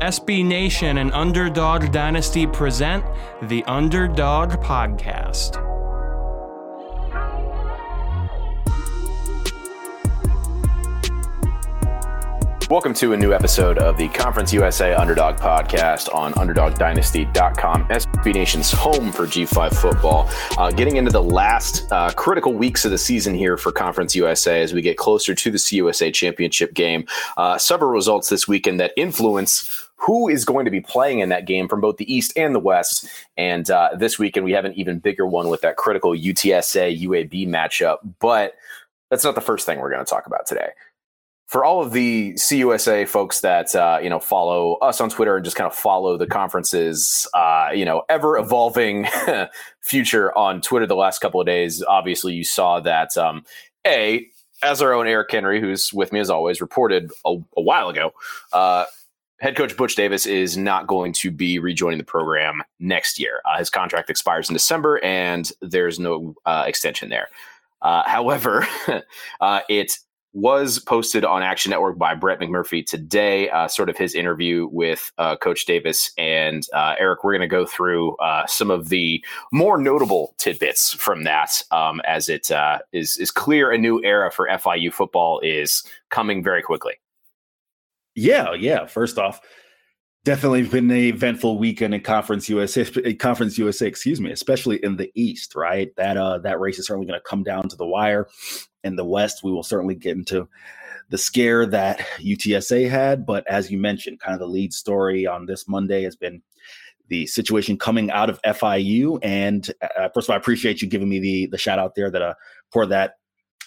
SB Nation and Underdog Dynasty present the Underdog Podcast. Welcome to a new episode of the Conference USA Underdog Podcast on UnderdogDynasty.com, SB Nation's home for G5 football. Uh, getting into the last uh, critical weeks of the season here for Conference USA as we get closer to the CUSA Championship game. Uh, several results this weekend that influence who is going to be playing in that game from both the East and the West. And uh, this weekend, we have an even bigger one with that critical UTSA UAB matchup. But that's not the first thing we're going to talk about today for all of the CUSA folks that uh, you know follow us on Twitter and just kind of follow the conference's uh, you know ever evolving future on Twitter the last couple of days, obviously you saw that um, a as our own Eric Henry, who's with me as always, reported a, a while ago. Uh, head coach Butch Davis is not going to be rejoining the program next year. Uh, his contract expires in December, and there's no uh, extension there. Uh, however, it was posted on Action Network by Brett McMurphy today, uh, sort of his interview with uh, Coach Davis. And uh, Eric, we're going to go through uh, some of the more notable tidbits from that um, as it uh, is is clear a new era for FIU football is coming very quickly. Yeah, yeah. First off, definitely been an eventful weekend in Conference USA, Conference USA, excuse me, especially in the East, right? That uh that race is certainly going to come down to the wire in the West, we will certainly get into the scare that UTSA had. But as you mentioned, kind of the lead story on this Monday has been the situation coming out of FIU. And uh, first of all, I appreciate you giving me the the shout out there that uh, for that.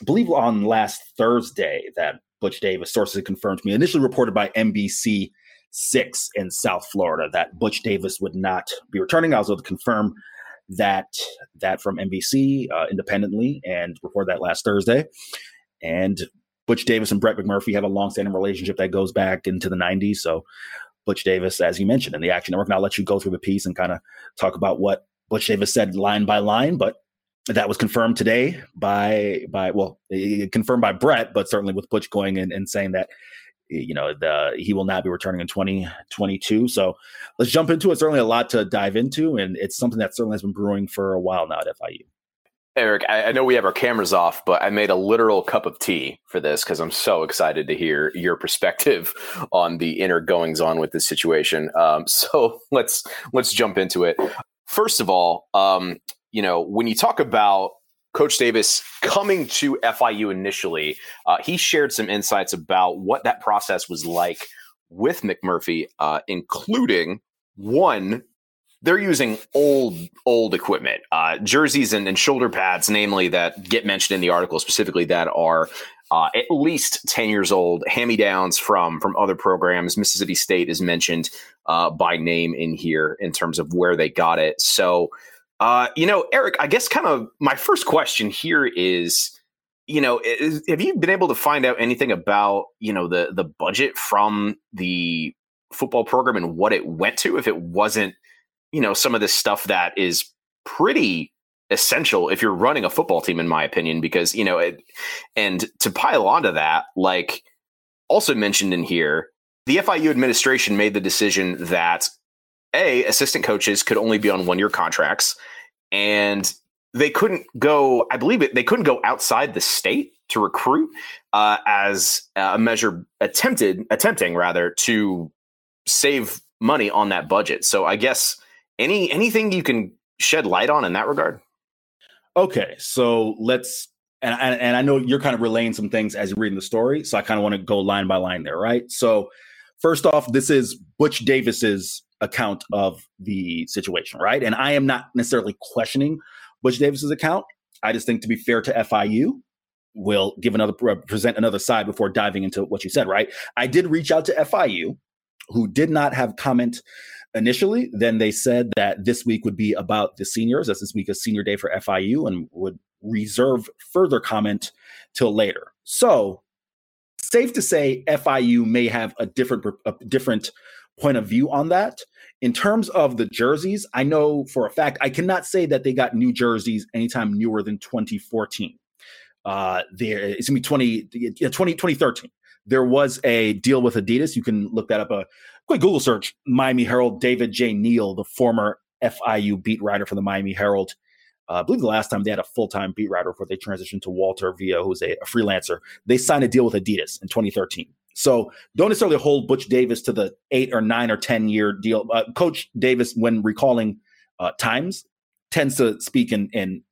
I believe on last Thursday that Butch Davis sources confirmed to me, initially reported by NBC six in South Florida, that Butch Davis would not be returning. I was able to confirm that that from NBC uh, independently and reported that last Thursday. And Butch Davis and Brett McMurphy have a long-standing relationship that goes back into the 90s. So Butch Davis, as you mentioned in the Action Network, and I'll let you go through the piece and kind of talk about what Butch Davis said line by line, but that was confirmed today by by well confirmed by Brett, but certainly with Butch going in and saying that you know, the, he will not be returning in 2022. So let's jump into it. Certainly a lot to dive into, and it's something that certainly has been brewing for a while now at FIU. Eric, I, I know we have our cameras off, but I made a literal cup of tea for this because I'm so excited to hear your perspective on the inner goings on with this situation. Um, so let's let's jump into it. First of all, um, you know, when you talk about Coach Davis coming to FIU initially, uh, he shared some insights about what that process was like with McMurphy, uh, including one, they're using old, old equipment, uh, jerseys and, and, shoulder pads, namely that get mentioned in the article specifically that are uh, at least 10 years old, hand me downs from, from other programs. Mississippi State is mentioned uh, by name in here in terms of where they got it. So, uh, you know, Eric, I guess kind of my first question here is, you know, is, have you been able to find out anything about, you know, the the budget from the football program and what it went to? If it wasn't, you know, some of this stuff that is pretty essential if you're running a football team in my opinion because, you know, it, and to pile onto that, like also mentioned in here, the FIU administration made the decision that a assistant coaches could only be on one year contracts and they couldn't go i believe it they couldn't go outside the state to recruit uh, as a measure attempted attempting rather to save money on that budget. So i guess any anything you can shed light on in that regard? Okay so let's and, and, and i know you're kind of relaying some things as you're reading the story so i kind of want to go line by line there right? So first off this is butch davis's account of the situation, right? And I am not necessarily questioning Butch Davis's account. I just think to be fair to FIU, we'll give another uh, present another side before diving into what you said. Right? I did reach out to FIU, who did not have comment initially. Then they said that this week would be about the seniors, as this week is senior day for FIU, and would reserve further comment till later. So safe to say FIU may have a different a different point of view on that. In terms of the jerseys, I know for a fact I cannot say that they got new jerseys anytime newer than 2014. Uh, there it's gonna be 20, 20 2013. There was a deal with Adidas. You can look that up. A quick Google search: Miami Herald. David J. Neal, the former FIU beat writer for the Miami Herald, uh, I believe the last time they had a full time beat writer before they transitioned to Walter Villa, who's a, a, freelancer. They signed a deal with Adidas in 2013. So don't necessarily hold Butch Davis to the eight or nine or 10 year deal. Uh, Coach Davis, when recalling uh, times, tends to speak in, in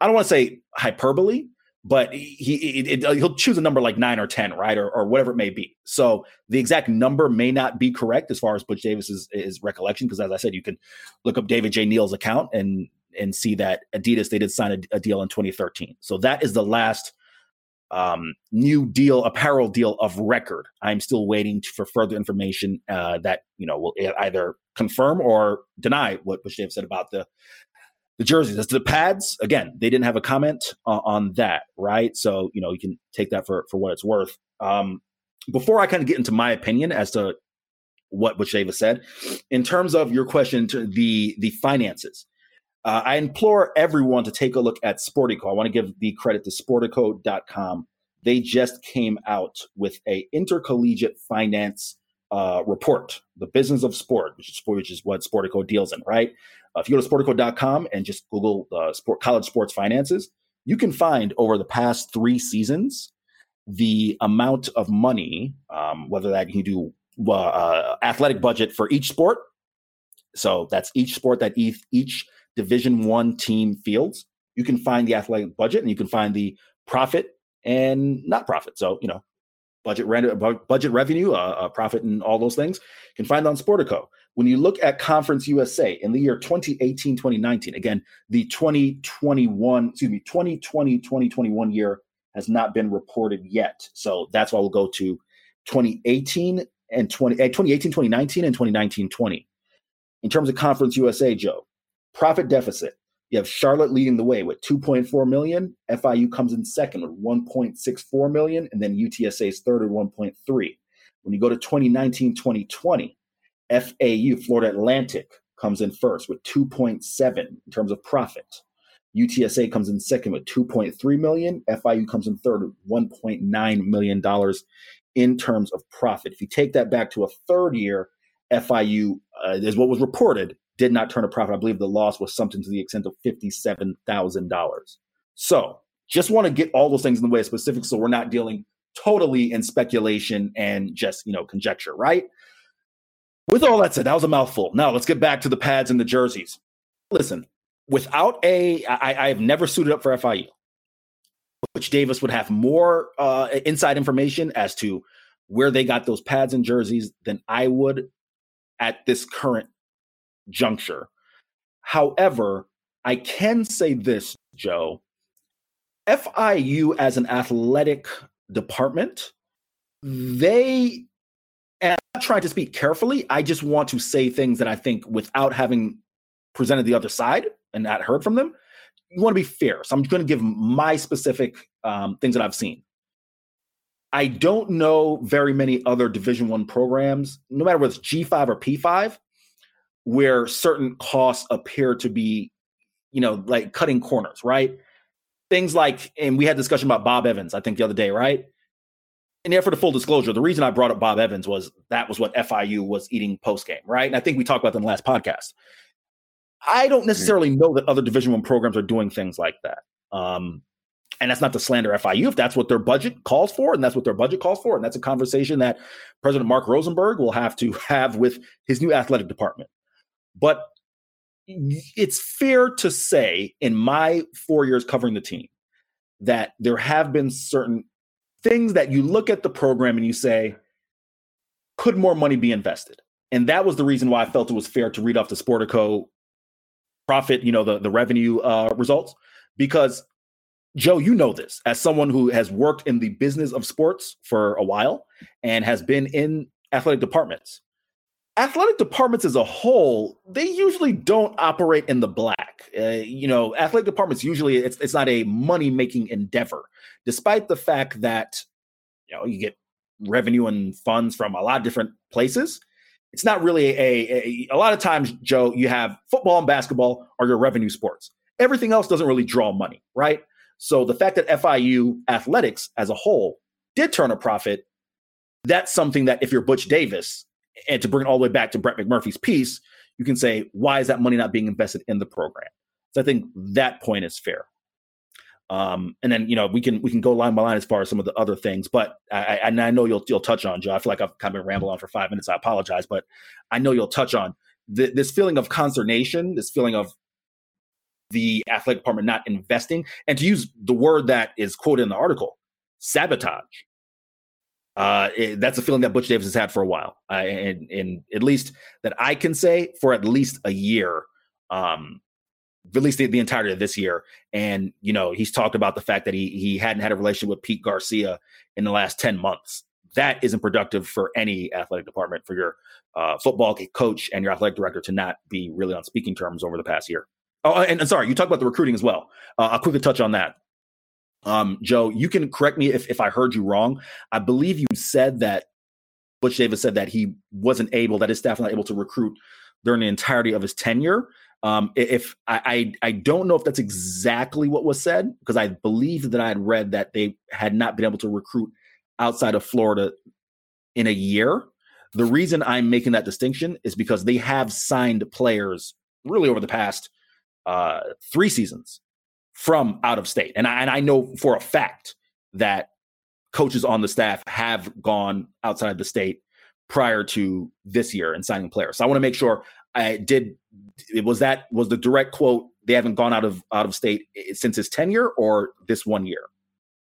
I don't want to say hyperbole, but he it, it, he'll choose a number like nine or 10, right? Or, or whatever it may be. So the exact number may not be correct as far as Butch Davis's is recollection, because as I said, you can look up David J. Neal's account and and see that Adidas they did sign a, a deal in 2013. So that is the last um, new deal, apparel deal of record. I'm still waiting for further information uh, that you know will either confirm or deny what Butch said about the the jerseys. As to the pads, again, they didn't have a comment uh, on that, right? So you know you can take that for for what it's worth. Um, before I kind of get into my opinion as to what Davis said, in terms of your question to the the finances, uh, I implore everyone to take a look at Sportico. I want to give the credit to sportico.com. They just came out with a intercollegiate finance uh, report, the business of sport, which is, which is what Sportico deals in, right? Uh, if you go to sportico.com and just Google uh, sport, college sports finances, you can find over the past three seasons the amount of money, um, whether that you do uh, uh, athletic budget for each sport. So that's each sport that each, each Division One team fields. You can find the athletic budget and you can find the profit and not profit. So you know, budget budget revenue, uh, uh, profit, and all those things. You can find on Sportico. When you look at Conference USA in the year 2018, 2019, again, the 2021, excuse me, 2020, 2021 year has not been reported yet. So that's why we'll go to 2018 and 20, 2018, 2019, and 2019, 20. In terms of Conference USA, Joe, Profit deficit. You have Charlotte leading the way with 2.4 million. FIU comes in second with 1.64 million, and then UTSA is third at 1.3. When you go to 2019 2020, FAU, Florida Atlantic, comes in first with 2.7 in terms of profit. UTSA comes in second with 2.3 million. FIU comes in third with 1.9 million dollars in terms of profit. If you take that back to a third year, FIU uh, is what was reported did not turn a profit. I believe the loss was something to the extent of $57,000. So just want to get all those things in the way of specifics so we're not dealing totally in speculation and just, you know, conjecture, right? With all that said, that was a mouthful. Now let's get back to the pads and the jerseys. Listen, without a, I, I have never suited up for FIU. Butch Davis would have more uh, inside information as to where they got those pads and jerseys than I would at this current juncture. However, I can say this, Joe. FIU as an athletic department, they, and I'm trying to speak carefully, I just want to say things that I think without having presented the other side and not heard from them, you want to be fair. So I'm going to give my specific um, things that I've seen. I don't know very many other Division One programs, no matter whether it's G5 or P5, where certain costs appear to be, you know, like cutting corners, right? Things like, and we had discussion about Bob Evans, I think the other day, right? In the effort of full disclosure, the reason I brought up Bob Evans was that was what FIU was eating post game, right? And I think we talked about that in the last podcast. I don't mm-hmm. necessarily know that other Division One programs are doing things like that. Um, and that's not to slander FIU if that's what their budget calls for, and that's what their budget calls for, and that's a conversation that President Mark Rosenberg will have to have with his new athletic department. But it's fair to say, in my four years covering the team, that there have been certain things that you look at the program and you say, could more money be invested? And that was the reason why I felt it was fair to read off the Sportico profit, you know, the, the revenue uh, results, because Joe, you know this as someone who has worked in the business of sports for a while and has been in athletic departments. Athletic departments as a whole, they usually don't operate in the black. Uh, you know, athletic departments usually it's it's not a money making endeavor, despite the fact that you know you get revenue and funds from a lot of different places. It's not really a, a a lot of times, Joe. You have football and basketball are your revenue sports. Everything else doesn't really draw money, right? So the fact that FIU athletics as a whole did turn a profit, that's something that if you're Butch Davis, and to bring it all the way back to Brett McMurphy's piece, you can say, why is that money not being invested in the program? So I think that point is fair. Um, and then you know we can we can go line by line as far as some of the other things, but I, I, I know you'll you'll touch on Joe. I feel like I've kind of been rambling on for five minutes. I apologize, but I know you'll touch on th- this feeling of consternation, this feeling of the athletic department not investing, and to use the word that is quoted in the article, sabotage. Uh, it, that's a feeling that Butch Davis has had for a while, uh, and, and at least that I can say for at least a year, um, at least the, the entirety of this year. And you know, he's talked about the fact that he he hadn't had a relationship with Pete Garcia in the last ten months. That isn't productive for any athletic department for your uh, football coach and your athletic director to not be really on speaking terms over the past year. Oh, and, and sorry, you talked about the recruiting as well. Uh, I'll quickly touch on that. Um, Joe, you can correct me if, if I heard you wrong. I believe you said that Butch Davis said that he wasn't able, that his staff was not able to recruit during the entirety of his tenure. Um, if I, I, I don't know if that's exactly what was said because I believe that I had read that they had not been able to recruit outside of Florida in a year. The reason I'm making that distinction is because they have signed players really over the past uh, three seasons from out of state. And I, and I know for a fact that coaches on the staff have gone outside the state prior to this year and signing players. So I want to make sure I did it was that was the direct quote they haven't gone out of out of state since his tenure or this one year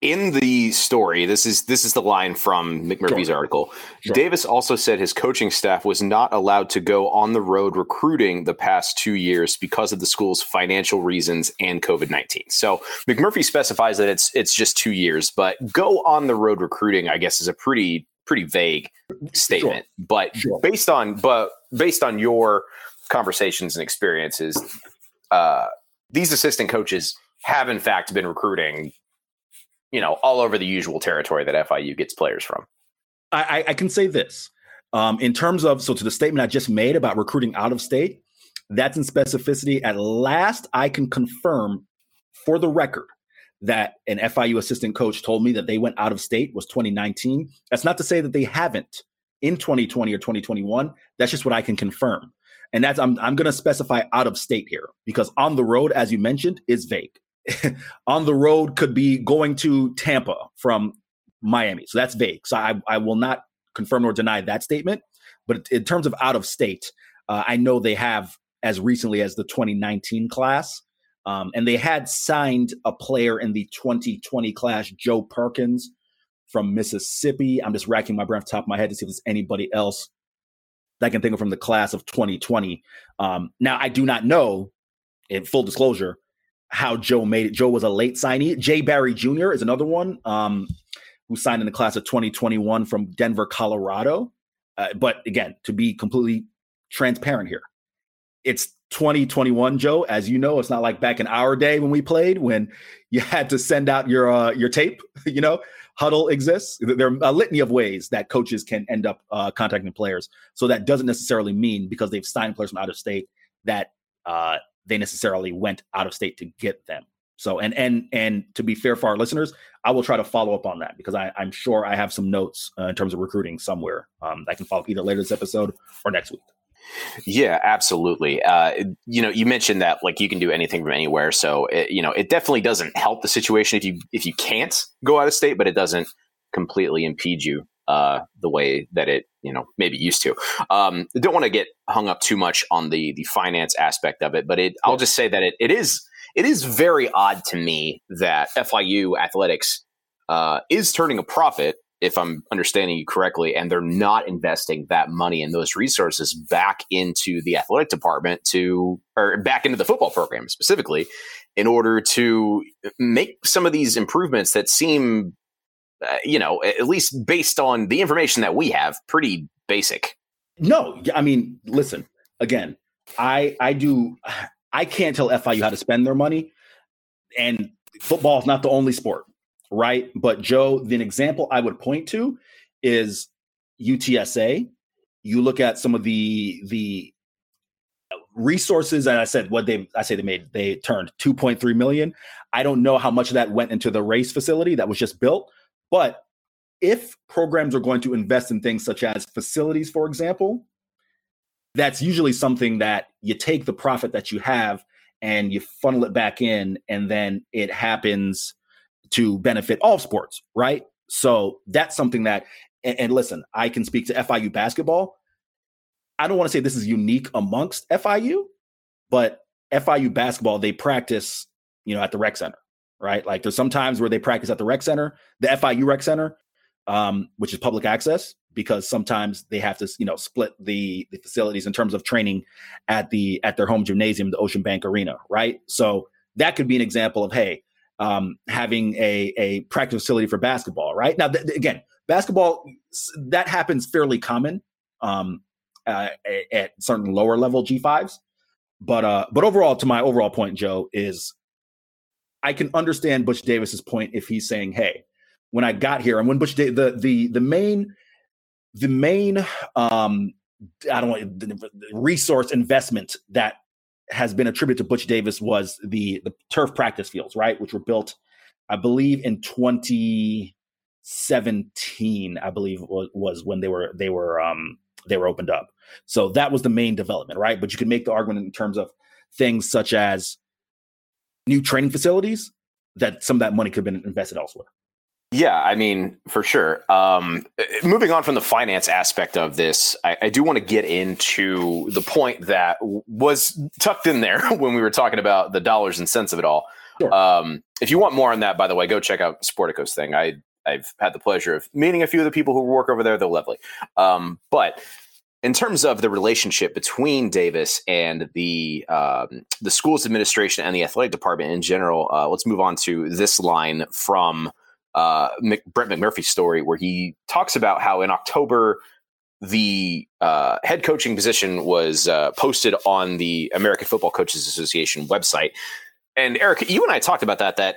in the story, this is this is the line from McMurphy's sure. article. Sure. Davis also said his coaching staff was not allowed to go on the road recruiting the past two years because of the school's financial reasons and COVID nineteen. So McMurphy specifies that it's it's just two years, but go on the road recruiting, I guess, is a pretty pretty vague statement. Sure. But based on but based on your conversations and experiences, uh, these assistant coaches have in fact been recruiting you know, all over the usual territory that FIU gets players from. I, I can say this um, in terms of so to the statement I just made about recruiting out of state. That's in specificity. At last, I can confirm for the record that an FIU assistant coach told me that they went out of state was 2019. That's not to say that they haven't in 2020 or 2021. That's just what I can confirm. And that's I'm I'm going to specify out of state here because on the road, as you mentioned, is vague. on the road could be going to Tampa from Miami. So that's vague. So I, I will not confirm nor deny that statement. But in terms of out of state, uh, I know they have as recently as the 2019 class. Um, and they had signed a player in the 2020 class, Joe Perkins from Mississippi. I'm just racking my brain off top of my head to see if there's anybody else that I can think of from the class of 2020. Um, now, I do not know, in full disclosure, how Joe made it. Joe was a late signee. Jay Barry Jr. is another one um, who signed in the class of 2021 from Denver, Colorado. Uh, but again, to be completely transparent here, it's 2021, Joe. As you know, it's not like back in our day when we played when you had to send out your uh, your tape. You know, Hudl exists. There are a litany of ways that coaches can end up uh, contacting players. So that doesn't necessarily mean because they've signed players from out of state that uh, they necessarily went out of state to get them. So and and and to be fair for our listeners, I will try to follow up on that because I, am sure I have some notes uh, in terms of recruiting somewhere. Um, I can follow up either later this episode or next week. Yeah, absolutely. Uh, you know, you mentioned that like you can do anything from anywhere, so it, you know it definitely doesn't help the situation if you if you can't go out of state, but it doesn't completely impede you uh, the way that it you know maybe used to. Um, don't want to get hung up too much on the the finance aspect of it, but it, I'll just say that it, it is it is very odd to me that FIU athletics uh, is turning a profit. If I'm understanding you correctly, and they're not investing that money and those resources back into the athletic department to, or back into the football program specifically, in order to make some of these improvements that seem, uh, you know, at least based on the information that we have, pretty basic. No, I mean, listen, again, I I do I can't tell FIU how to spend their money, and football is not the only sport, right? But Joe, the example I would point to is UTSA. You look at some of the the resources, and I said what they I say they made they turned 2.3 million. I don't know how much of that went into the race facility that was just built, but if programs are going to invest in things such as facilities, for example, that's usually something that you take the profit that you have and you funnel it back in, and then it happens to benefit all sports, right? So that's something that, and, listen, I can speak to FIU basketball. I don't want to say this is unique amongst FIU, but FIU basketball, they practice, you know, at the rec center, right? Like there's sometimes where they practice at the rec center, the FIU rec center, um, which is public access, because sometimes they have to, you know, split the the facilities in terms of training at the at their home gymnasium, the Ocean Bank Arena, right? So that could be an example of hey, um, having a a practice facility for basketball, right? Now, th- again, basketball that happens fairly common um, uh, at certain lower level G5s, but uh, but overall, to my overall point, Joe is I can understand Butch Davis's point if he's saying, hey when I got here, and when Butch the the the main the main um I don't want the resource investment that has been attributed to Butch Davis was the the turf practice fields, right, which were built, I believe, in 2017. I believe was, was when they were they were um they were opened up. So that was the main development, right? But you can make the argument in terms of things such as new training facilities that some of that money could have been invested elsewhere. Yeah, I mean, for sure. Um, moving on from the finance aspect of this, I, I do want to get into the point that was tucked in there when we were talking about the dollars and cents of it all. Sure. Um, if you want more on that, by the way, go check out Sportico's thing. I I've had the pleasure of meeting a few of the people who work over there. They're lovely. Um, but in terms of the relationship between Davis and the um, the school's administration and the athletic department in general, uh, let's move on to this line from uh, Mc, Brett McMurphy's story, where he talks about how in October the uh, head coaching position was uh, posted on the American Football Coaches Association website. And Eric, you and I talked about that. That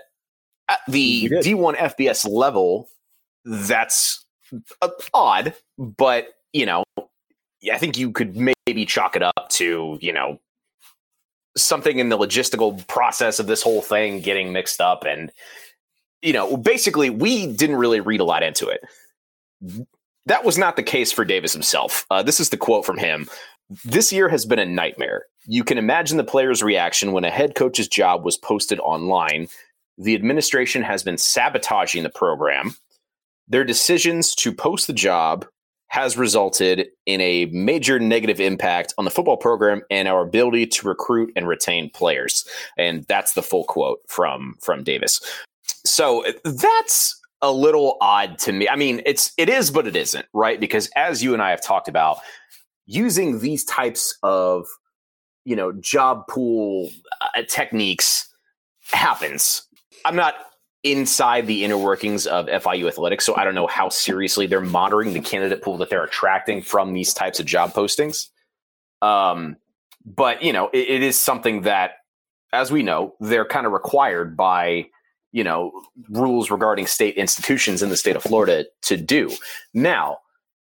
at the D1 FBS level, that's uh, odd, but you know, I think you could maybe chalk it up to you know something in the logistical process of this whole thing getting mixed up and you know, basically, we didn't really read a lot into it. That was not the case for Davis himself. Uh, this is the quote from him. This year has been a nightmare. You can imagine the players' reaction when a head coach's job was posted online. The administration has been sabotaging the program. Their decisions to post the job has resulted in a major negative impact on the football program and our ability to recruit and retain players. And that's the full quote from from Davis. So that's a little odd to me. I mean, it's it is, but it isn't, right? Because as you and I have talked about, using these types of you know job pool uh, techniques happens. I'm not inside the inner workings of FIU athletics, so I don't know how seriously they're monitoring the candidate pool that they're attracting from these types of job postings. Um, but you know, it, it is something that, as we know, they're kind of required by you know rules regarding state institutions in the state of Florida to do. Now,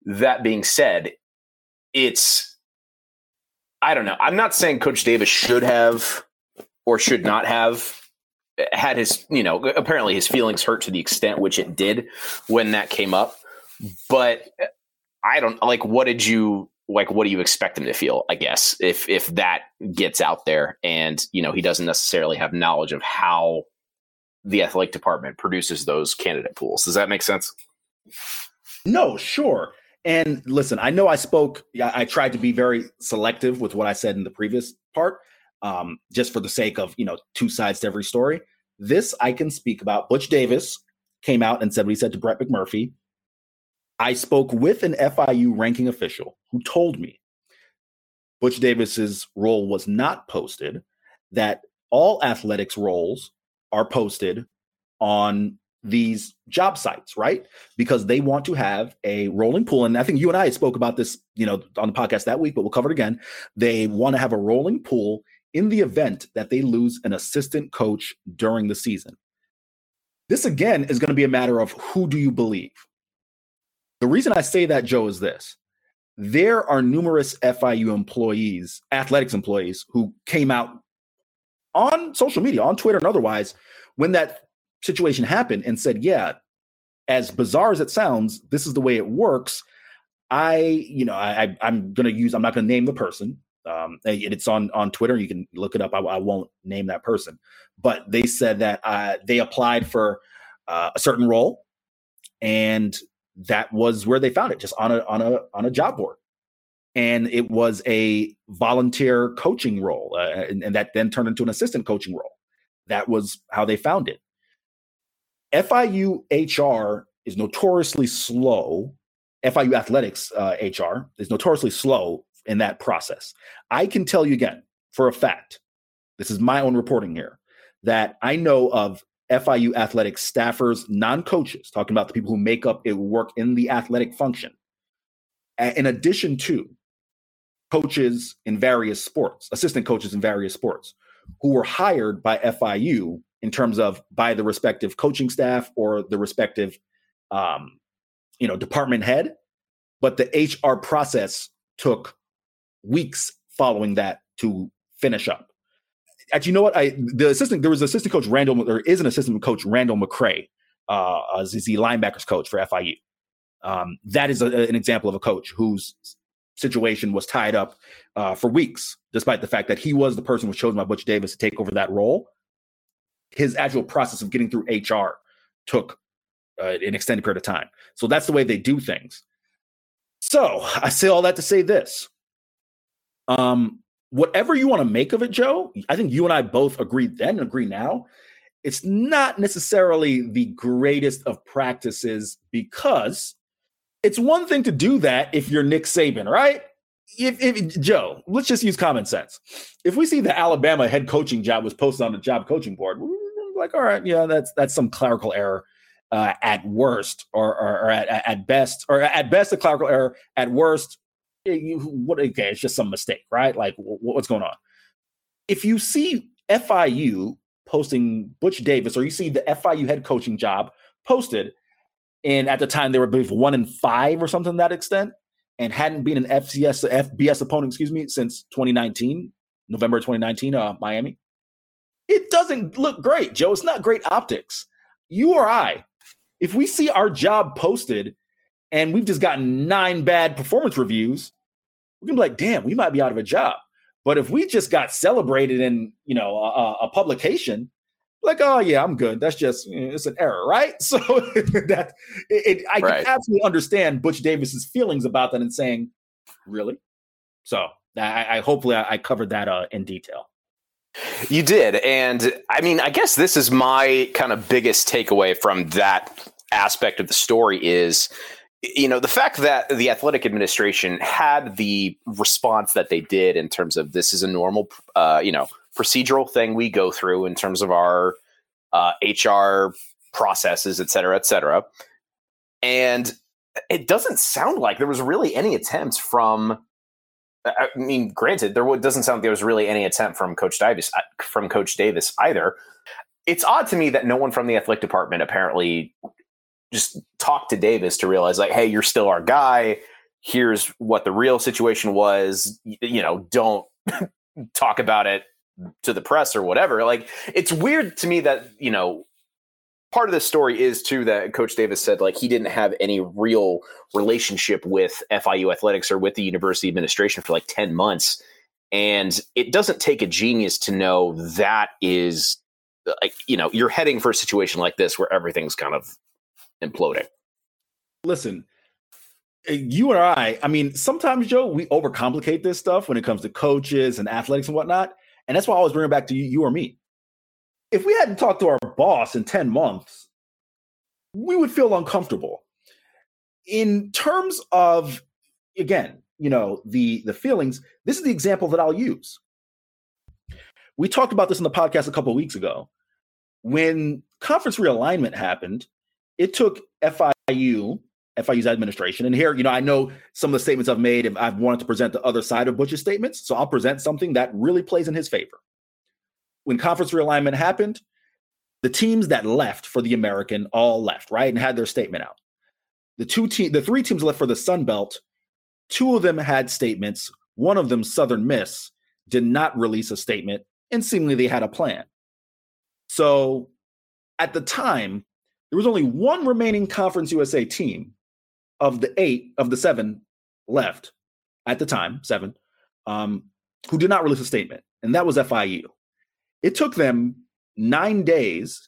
that being said, it's I don't know. I'm not saying Coach Davis should have or should not have had his, you know, apparently his feelings hurt to the extent which it did when that came up. But I don't like what did you like what do you expect him to feel, I guess, if if that gets out there and, you know, he doesn't necessarily have knowledge of how the athletic department produces those candidate pools. Does that make sense? No, sure. And listen, I know I spoke, I tried to be very selective with what I said in the previous part, um, just for the sake of, you know, two sides to every story. This I can speak about. Butch Davis came out and said what he said to Brett McMurphy. I spoke with an FIU ranking official who told me Butch Davis's role was not posted, that all athletics roles are posted on these job sites, right? Because they want to have a rolling pool. And I think you and I spoke about this, you know, on the podcast that week, but we'll cover it again. They want to have a rolling pool in the event that they lose an assistant coach during the season. This again is going to be a matter of who do you believe? The reason I say that, Joe, is this. There are numerous FIU employees, athletics employees, who came out on social media, on Twitter and otherwise, when that situation happened and said, yeah, as bizarre as it sounds, this is the way it works. I, you know, I, I'm going to use, I'm not going to name the person. Um, it's on on Twitter. You can look it up. I, I won't name that person, but they said that uh, they applied for uh, a certain role, and that was where they found it, just on a on a on a job board, and it was a volunteer coaching role, uh, and, and that then turned into an assistant coaching role. That was how they found it. FIU HR is notoriously slow. FIU athletics uh, HR is notoriously slow in that process. I can tell you again for a fact, this is my own reporting here, that I know of FIU athletic staffers, non coaches, talking about the people who make up it work in the athletic function. In addition to coaches in various sports, assistant coaches in various sports, who were hired by FIU in terms of by the respective coaching staff or the respective um, you know department head but the hr process took weeks following that to finish up actually you know what i the assistant there was assistant coach randall there is an assistant coach randall mccray uh the linebackers coach for fiu um, that is a, an example of a coach whose situation was tied up uh, for weeks despite the fact that he was the person who was chosen by butch davis to take over that role his actual process of getting through HR took uh, an extended period of time. So that's the way they do things. So I say all that to say this. Um, whatever you want to make of it, Joe, I think you and I both agreed then and agree now. It's not necessarily the greatest of practices because it's one thing to do that if you're Nick Saban, right? If, if Joe, let's just use common sense. If we see the Alabama head coaching job was posted on the job coaching board, like, all right, yeah, that's that's some clerical error uh, at worst, or, or, or at, at best, or at best a clerical error. At worst, you, what? Okay, it's just some mistake, right? Like, what's going on? If you see FIU posting Butch Davis, or you see the FIU head coaching job posted, and at the time they were, believe, one in five or something to that extent, and hadn't been an FCS FBS opponent, excuse me, since 2019, November 2019, uh, Miami it doesn't look great, Joe. It's not great optics. You or I, if we see our job posted and we've just gotten nine bad performance reviews, we're gonna be like, damn, we might be out of a job. But if we just got celebrated in, you know, a, a publication, like, oh yeah, I'm good. That's just it's an error, right? So that it, it I right. can absolutely understand Butch Davis's feelings about that and saying, really. So I, I hopefully I, I covered that uh, in detail. You did. And I mean, I guess this is my kind of biggest takeaway from that aspect of the story is you know the fact that the athletic administration had the response that they did in terms of this is a normal uh, you know procedural thing we go through in terms of our uh, hr processes et cetera et cetera and it doesn't sound like there was really any attempts from I mean, granted, there doesn't sound like there was really any attempt from Coach Davis uh, from Coach Davis either. It's odd to me that no one from the athletic department apparently just talk to Davis to realize, like, hey, you're still our guy. Here's what the real situation was. You know, don't talk about it to the press or whatever. Like, it's weird to me that you know part of the story is too that Coach Davis said like he didn't have any real relationship with FIU athletics or with the university administration for like 10 months. And it doesn't take a genius to know that is uh, like, you know, you're heading for a situation like this where everything's kind of imploding. Listen, eh, you and I, I mean, sometimes, Joe, we overcomplicate this stuff when it comes to coaches and athletics and whatnot. And that's why I always bring it back to you, you or me if we hadn't talked to our boss in 10 months, we would feel uncomfortable. In terms of, again, you know, the the feelings, this is the example that I'll use. We talked about this in the podcast a couple weeks ago. When conference realignment happened, it took FIU, FIU's administration, and here, you know, I know some of the statements I've made, and I've wanted to present the other side of Butch's statements, so I'll present something that really plays in his favor. When conference realignment happened, the teams that left for the American all left, right, and had their statement out. The two team, the three teams left for the Sun Belt. Two of them had statements. One of them, Southern Miss, did not release a statement, and seemingly they had a plan. So at the time, there was only one remaining Conference USA team of the eight of the seven left at the time, seven, um, who did not release a statement, and that was FIU. It took them nine days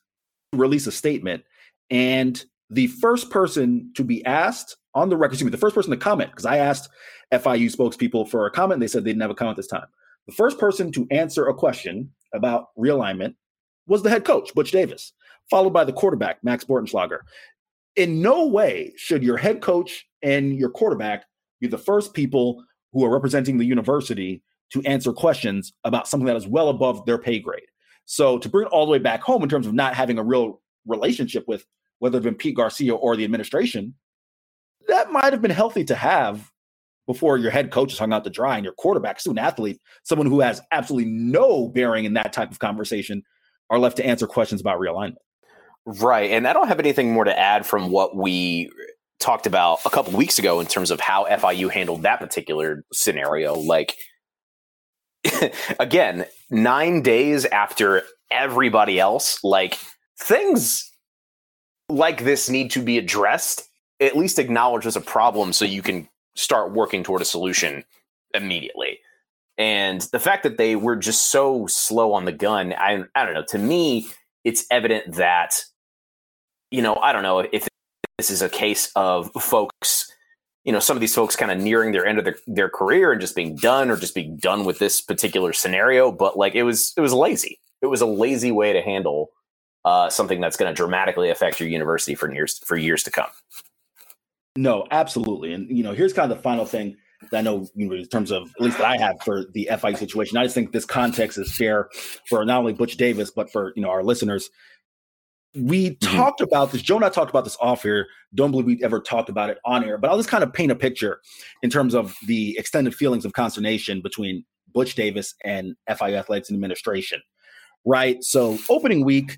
to release a statement, and the first person to be asked on the record, excuse me, the first person to comment, because I asked FIU spokespeople for a comment, they said they didn't have a comment this time. The first person to answer a question about realignment was the head coach, Butch Davis, followed by the quarterback, Max Bortenschlager. In no way should your head coach and your quarterback be the first people who are representing the university to answer questions about something that is well above their pay grade. So to bring it all the way back home in terms of not having a real relationship with whether it been Pete Garcia or the administration, that might have been healthy to have before your head coach is hung out to dry and your quarterback, student athlete, someone who has absolutely no bearing in that type of conversation, are left to answer questions about realignment. Right. And I don't have anything more to add from what we talked about a couple weeks ago in terms of how FIU handled that particular scenario. Like, again, nine days after everybody else, like, things like this need to be addressed, at least acknowledged as a problem so you can start working toward a solution immediately. And the fact that they were just so slow on the gun, I, I don't know. To me, it's evident that, you know, I don't know if this is a case of folks, you know, some of these folks kind of nearing their end of their, their career and just being done or just being done with this particular scenario. But like it was, it was lazy. It was a lazy way to handle uh, something that's going to dramatically affect your university for years for years to come. No, absolutely. And you know, here's kind of the final thing that I know, you know, in terms of at least that I have for the FI situation. I just think this context is fair for not only Butch Davis but for you know our listeners. We mm-hmm. talked about this. Joe and I talked about this off here. Don't believe we ever talked about it on air, but I'll just kind of paint a picture in terms of the extended feelings of consternation between Butch Davis and FIU athletics and administration. Right. So opening week,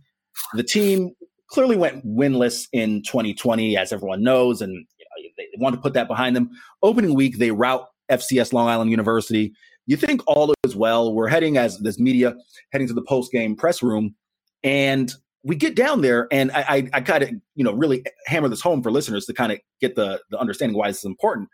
the team clearly went winless in 2020, as everyone knows, and you know, they want to put that behind them. Opening week, they rout FCS Long Island University. You think all is well. We're heading as this media heading to the post game press room, and we get down there, and I, I, I kind of you know really hammer this home for listeners to kind of get the the understanding why this is important.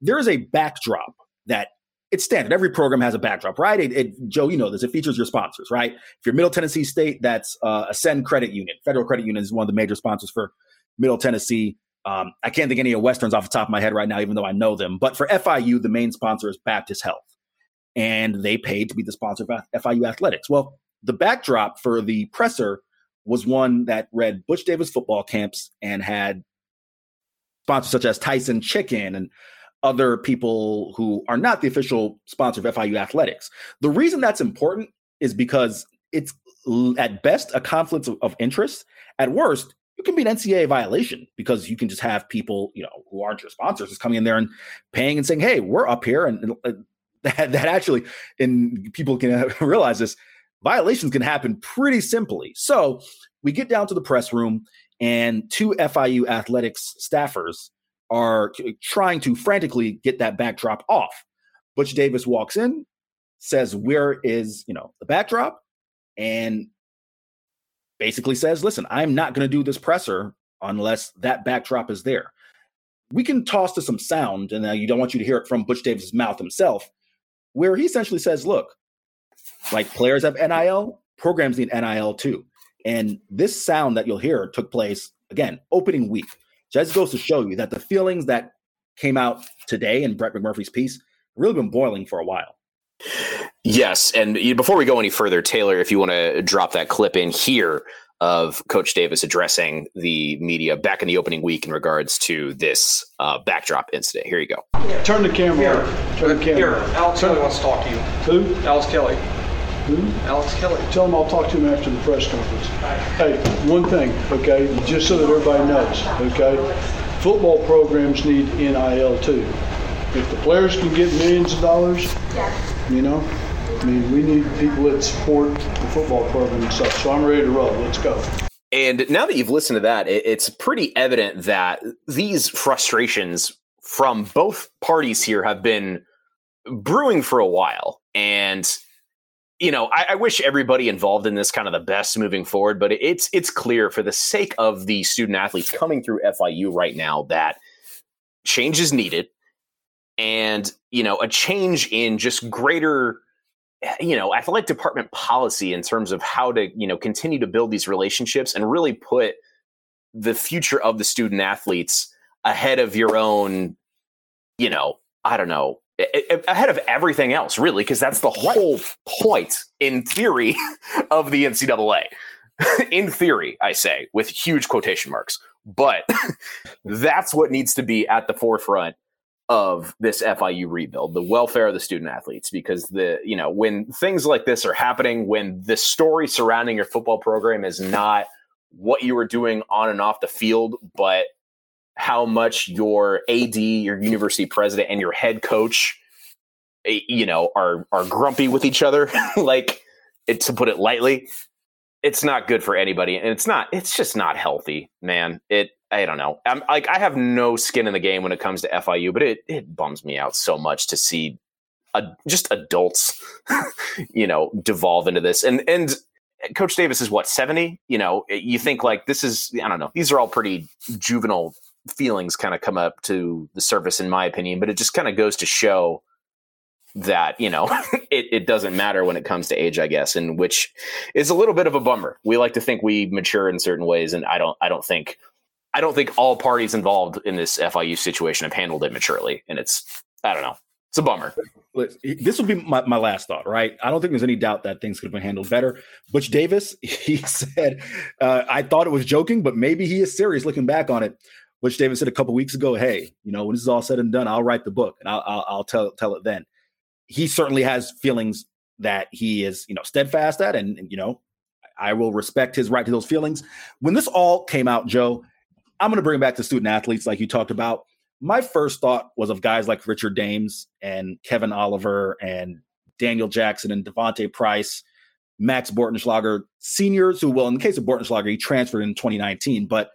There is a backdrop that it's standard. Every program has a backdrop, right? It, it, Joe, you know this. It features your sponsors, right? If you're Middle Tennessee State, that's uh, Ascend Credit Union. Federal Credit Union is one of the major sponsors for Middle Tennessee. Um, I can't think any of Westerns off the top of my head right now, even though I know them. But for FIU, the main sponsor is Baptist Health, and they paid to be the sponsor of FIU athletics. Well, the backdrop for the presser was one that read Butch Davis football camps and had sponsors such as Tyson Chicken and other people who are not the official sponsor of FIU athletics. The reason that's important is because it's at best a conflict of, of interest. At worst, it can be an NCAA violation because you can just have people, you know, who aren't your sponsors just coming in there and paying and saying, "Hey, we're up here," and uh, that, that actually, and people can realize this, violations can happen pretty simply. So we get down to the press room, and two FIU athletics staffers are trying to frantically get that backdrop off. Butch Davis walks in, says, Where is, you know, the backdrop? And basically says, Listen, I'm not going to do this presser unless that backdrop is there. We can toss to some sound, and you don't want you to hear it from Butch Davis's mouth himself, where he essentially says, Look, like players have NIL, programs need NIL too. And this sound that you'll hear took place again, opening week. Just goes to show you that the feelings that came out today in Brett McMurphy's piece really been boiling for a while. Yes, and before we go any further, Taylor, if you want to drop that clip in here of Coach Davis addressing the media back in the opening week in regards to this uh, backdrop incident. Here you go. Turn the camera. Here. Turn the camera. Here, Alex Kelly wants to talk to you. Who? Alex Kelly. Hmm? Alex Kelly. Tell him I'll talk to him after the press conference. Hey, one thing, okay, just so that everybody knows, okay? Football programs need NIL too. If the players can get millions of dollars, yeah. you know, I mean, we need people that support the football program and stuff. So I'm ready to roll. Let's go. And now that you've listened to that, it's pretty evident that these frustrations from both parties here have been brewing for a while. And you know, I, I, wish everybody involved in this kind of the best moving forward, but it's it's clear for the sake of the student athletes coming through FIU right now that change is needed, and you know, a change in just greater, you know, athletic department policy in terms of how to you know continue to build these relationships and really put the future of the student athletes ahead of your own, you know, I don't know, ahead of everything else, really, because that's the whole point, in theory, of the NCAA. in theory, I say, with huge quotation marks. But that's what needs to be at the forefront of this FIU rebuild, the welfare of the student athletes, because the, you know, when things like this are happening, when the story surrounding your football program is not what you were doing on and off the field, but how much your AD, your university president, and your head coach, eh, you know, are are grumpy with each other. like, it, to put it lightly, it's not good for anybody, and it's not. It's just not healthy, man. It. I don't know. I'm like I have no skin in the game when it comes to FIU, but it it bums me out so much to see a, just adults, you know, devolve into this. And and Coach Davis is what seventy. You know, you think like this is I don't know. These are all pretty juvenile feelings kind of come up to the surface, in my opinion. But it just kind of goes to show that you know it, it doesn't matter when it comes to age, I guess, and which is a little bit of a bummer. We like to think we mature in certain ways, and I don't. I don't think. I don't think all parties involved in this FIU situation have handled it maturely, and it's. I don't know. It's a bummer. This will be my, my last thought, right? I don't think there's any doubt that things could have been handled better. Butch Davis, he said, uh, I thought it was joking, but maybe he is serious looking back on it. Butch Davis said a couple weeks ago, "Hey, you know, when this is all said and done, I'll write the book and I'll, I'll, I'll tell tell it then." He certainly has feelings that he is, you know, steadfast at, and, and you know, I will respect his right to those feelings. When this all came out, Joe, I'm going to bring back to student athletes, like you talked about. My first thought was of guys like Richard Dames and Kevin Oliver and Daniel Jackson and D'Vonte Price, Max Bortenschlager, seniors who, well, in the case of Bortenschlager, he transferred in 2019, but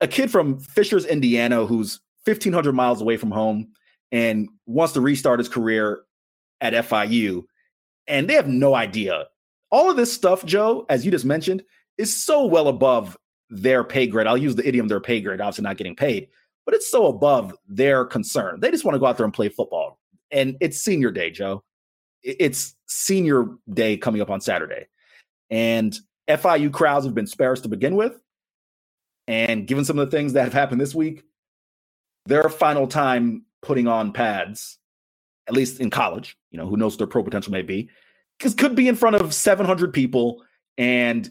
a kid from Fishers, Indiana, who's 1,500 miles away from home and wants to restart his career at FIU, and they have no idea. All of this stuff, Joe, as you just mentioned, is so well above their pay grade. I'll use the idiom their pay grade, obviously not getting paid, but it's so above their concern. They just want to go out there and play football. And it's senior day, Joe. It's senior day coming up on Saturday. And FIU crowds have been sparse to begin with. And given some of the things that have happened this week, their final time putting on pads, at least in college, you know, who knows their pro potential may be, because could be in front of 700 people. And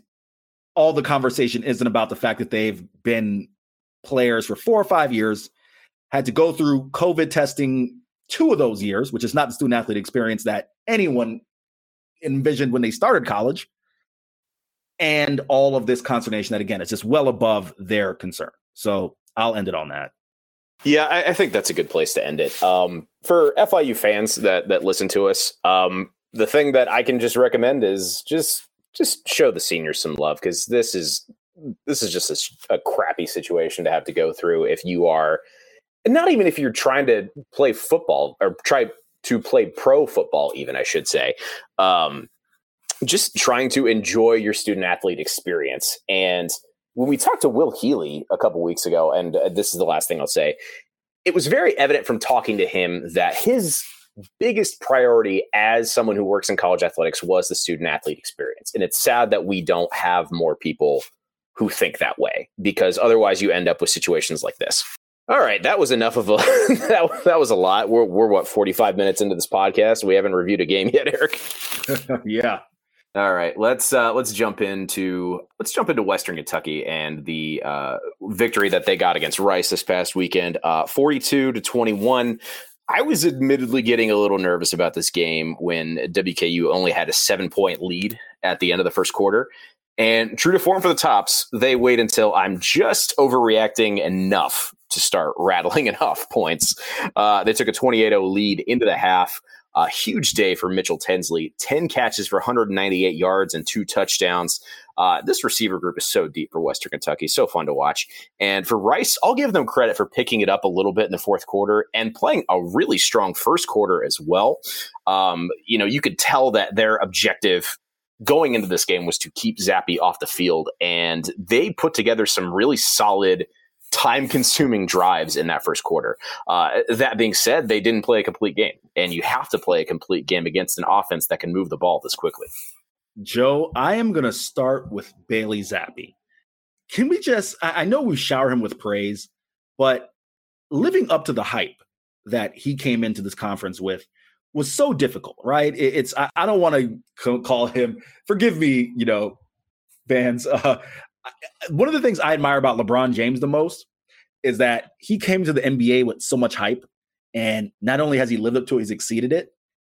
all the conversation isn't about the fact that they've been players for four or five years, had to go through COVID testing two of those years, which is not the student athlete experience that anyone envisioned when they started college and all of this consternation that again it's just well above their concern. So i'll end it on that. Yeah i, I think that's a good place to end it. Um, for fiu fans that that listen to us um, the thing that i can just recommend is just just show the seniors some love because this is this is just a, a crappy situation to have to go through if you are not even if you're trying to play football or try to play pro football even i should say. Um, just trying to enjoy your student athlete experience. And when we talked to Will Healy a couple weeks ago, and uh, this is the last thing I'll say, it was very evident from talking to him that his biggest priority as someone who works in college athletics was the student athlete experience. And it's sad that we don't have more people who think that way because otherwise you end up with situations like this. All right, that was enough of a that, that was a lot. We're we're what 45 minutes into this podcast. We haven't reviewed a game yet, Eric. yeah. All right, let's uh, let's jump into let's jump into Western Kentucky and the uh, victory that they got against Rice this past weekend, uh, forty-two to twenty-one. I was admittedly getting a little nervous about this game when WKU only had a seven point lead at the end of the first quarter. And true to form for the tops, they wait until I'm just overreacting enough to start rattling enough points. Uh, they took a 28 0 lead into the half. A huge day for Mitchell Tinsley 10 catches for 198 yards and two touchdowns. Uh, this receiver group is so deep for Western Kentucky, so fun to watch. And for Rice, I'll give them credit for picking it up a little bit in the fourth quarter and playing a really strong first quarter as well. Um, you know, you could tell that their objective going into this game was to keep Zappe off the field, and they put together some really solid time consuming drives in that first quarter. Uh, that being said, they didn't play a complete game, and you have to play a complete game against an offense that can move the ball this quickly. Joe, I am going to start with Bailey Zappe. Can we just, I know we shower him with praise, but living up to the hype that he came into this conference with was so difficult, right? It's, I, don't want to call him, forgive me, you know, fans. Uh, one of the things I admire about LeBron James the most is that he came to the NBA with so much hype. And not only has he lived up to it, he's exceeded it.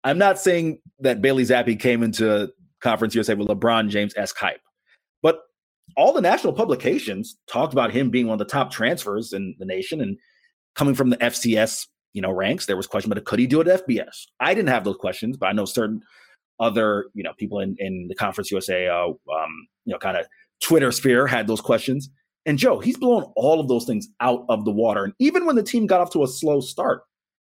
I'm not saying that Bailey Zappe came into Conference USA with LeBron James esque hype, but all the national publications talked about him being one of the top transfers in the nation and coming from the FCS, you know, ranks. There was question about could he do it at FBS? I didn't have those questions, but I know certain other, you know, people in, in the Conference USA, uh, um, you know, kind of Twitter sphere had those questions. And Joe, he's blown all of those things out of the water. And even when the team got off to a slow start,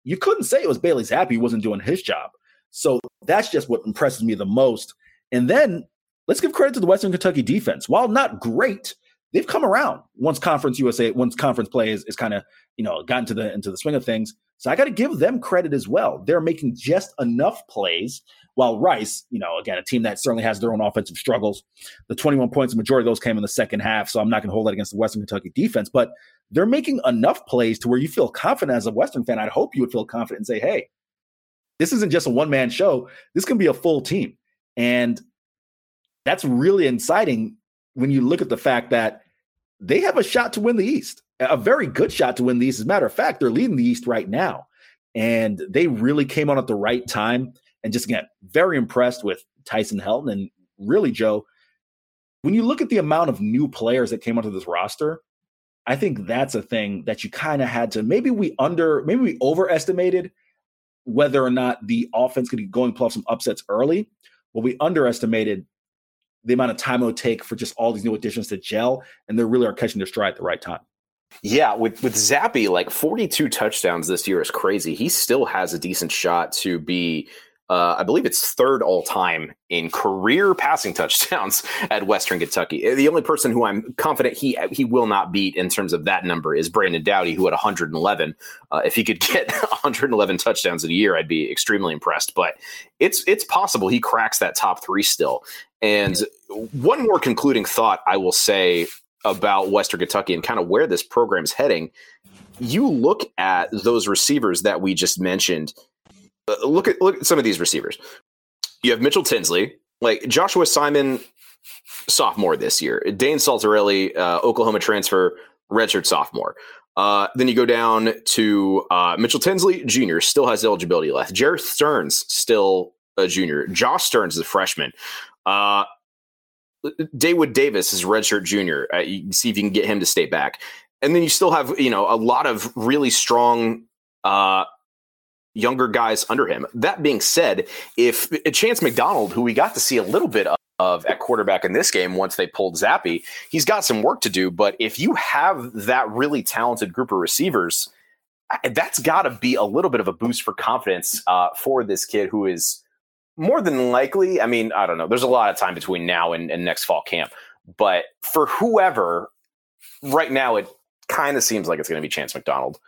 you couldn't say it was Bailey Zappe he wasn't doing his job. So that's just what impresses me the most. And then let's give credit to the Western Kentucky defense. While not great, they've come around once Conference USA, once conference play is, is kind of, you know, gotten to the into the swing of things. So I got to give them credit as well. They're making just enough plays while Rice, you know, again, a team that certainly has their own offensive struggles. The 21 points, the majority of those came in the second half. So I'm not going to hold that against the Western Kentucky defense, but they're making enough plays to where you feel confident as a Western fan. I'd hope you would feel confident and say, hey, this isn't just a one man show. This can be a full team. And that's really exciting when you look at the fact that they have a shot to win the East, a very good shot to win the East. As a matter of fact, they're leading the East right now. And they really came on at the right time and just get very impressed with Tyson Helton. And really, Joe, when you look at the amount of new players that came onto this roster, I think that's a thing that you kind of had to maybe we under maybe we overestimated whether or not the offense could be going pull off some upsets early. but we underestimated the amount of time it would take for just all these new additions to gel, and they really are catching their stride at the right time. Yeah, with with Zappe, like 42 touchdowns this year is crazy. He still has a decent shot to be uh, I believe it's third all time in career passing touchdowns at Western Kentucky. The only person who I'm confident he he will not beat in terms of that number is Brandon Doughty, who had 111. Uh, if he could get 111 touchdowns in a year, I'd be extremely impressed. But it's it's possible he cracks that top three still. And one more concluding thought I will say about Western Kentucky and kind of where this program's heading. You look at those receivers that we just mentioned uh, look at look at some of these receivers. You have Mitchell Tinsley, like Joshua Simon, sophomore this year. Dane Saltarelli, uh, Oklahoma transfer, redshirt sophomore. Uh, then you go down to uh, Mitchell Tinsley, junior, still has eligibility left. Jerreth Sterns, still a junior. Josh Stearns is a freshman. Uh, Daewood Davis is redshirt junior. Uh, you see if you can get him to stay back. And then you still have, you know, a lot of really strong uh, younger guys under him. That being said, if Chance McDonald, who we got to see a little bit of, of at quarterback in this game once they pulled Zappe, he's got some work to do. But if you have that really talented group of receivers, that's got to be a little bit of a boost for confidence uh, for this kid who is more than likely. I mean, I don't know. There's a lot of time between now and, and next fall camp, but for whoever, right now it kind of seems like it's going to be Chance McDonald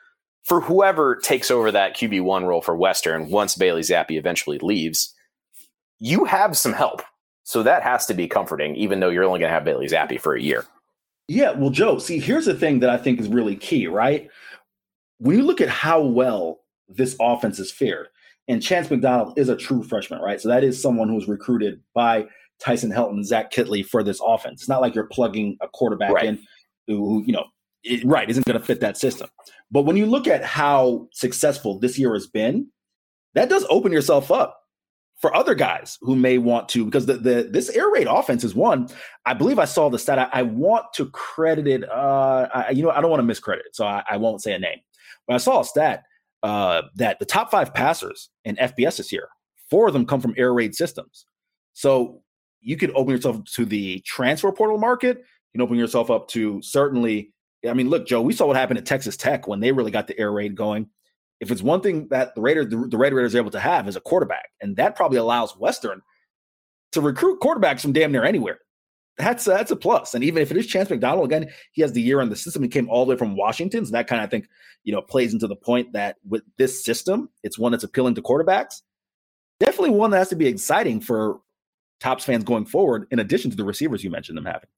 for whoever takes over that QB1 role for Western once Bailey Zappe eventually leaves, you have some help. So that has to be comforting, even though you're only going to have Bailey Zappe for a year. Yeah, well, Joe, see, here's the thing that I think is really key, right? When you look at how well this offense is fared, and Chance McDonald is a true freshman, right? So that is someone who's recruited by Tyson Helton, Zach Kittley for this offense. It's not like you're plugging a quarterback right. in who, you know, it, right, isn't going to fit that system. But when you look at how successful this year has been, that does open yourself up for other guys who may want to, because the, the this air raid offense is one. I believe I saw the stat. I, I want to credit it. Uh, I, you know, I don't want to miscredit it, so I, I, won't say a name. But I saw a stat uh, that the top five passers in FBS this year, four of them come from air raid systems. So you could open yourself to the transfer portal market. You can open yourself up to certainly. I mean, look, Joe, we saw what happened at Texas Tech when they really got the air raid going if it's one thing that the Raiders, the, the Red Raiders are able to have is a quarterback, and that probably allows Western to recruit quarterbacks from damn near anywhere. That's that's a plus. And even if it is Chance McDonald, again, he has the year in the system. He came all the way from Washington, so that kind of I think you know plays into the point that with this system, it's one that's appealing to quarterbacks. Definitely one that has to be exciting for Tops fans going forward. In addition to the receivers you mentioned them having.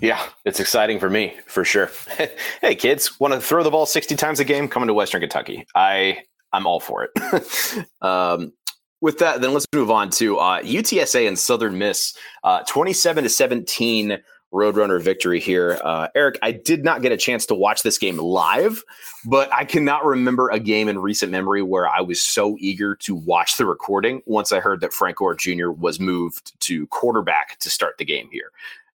Yeah, it's exciting for me for sure. hey, kids, want to throw the ball sixty times a game? Coming to Western Kentucky, I I'm all for it. um, with that, then let's move on to uh, UTSA and Southern Miss, uh, twenty-seven to seventeen Roadrunner victory here. Uh, Eric, I did not get a chance to watch this game live, but I cannot remember a game in recent memory where I was so eager to watch the recording once I heard that Frank Gore Jr. was moved to quarterback to start the game here.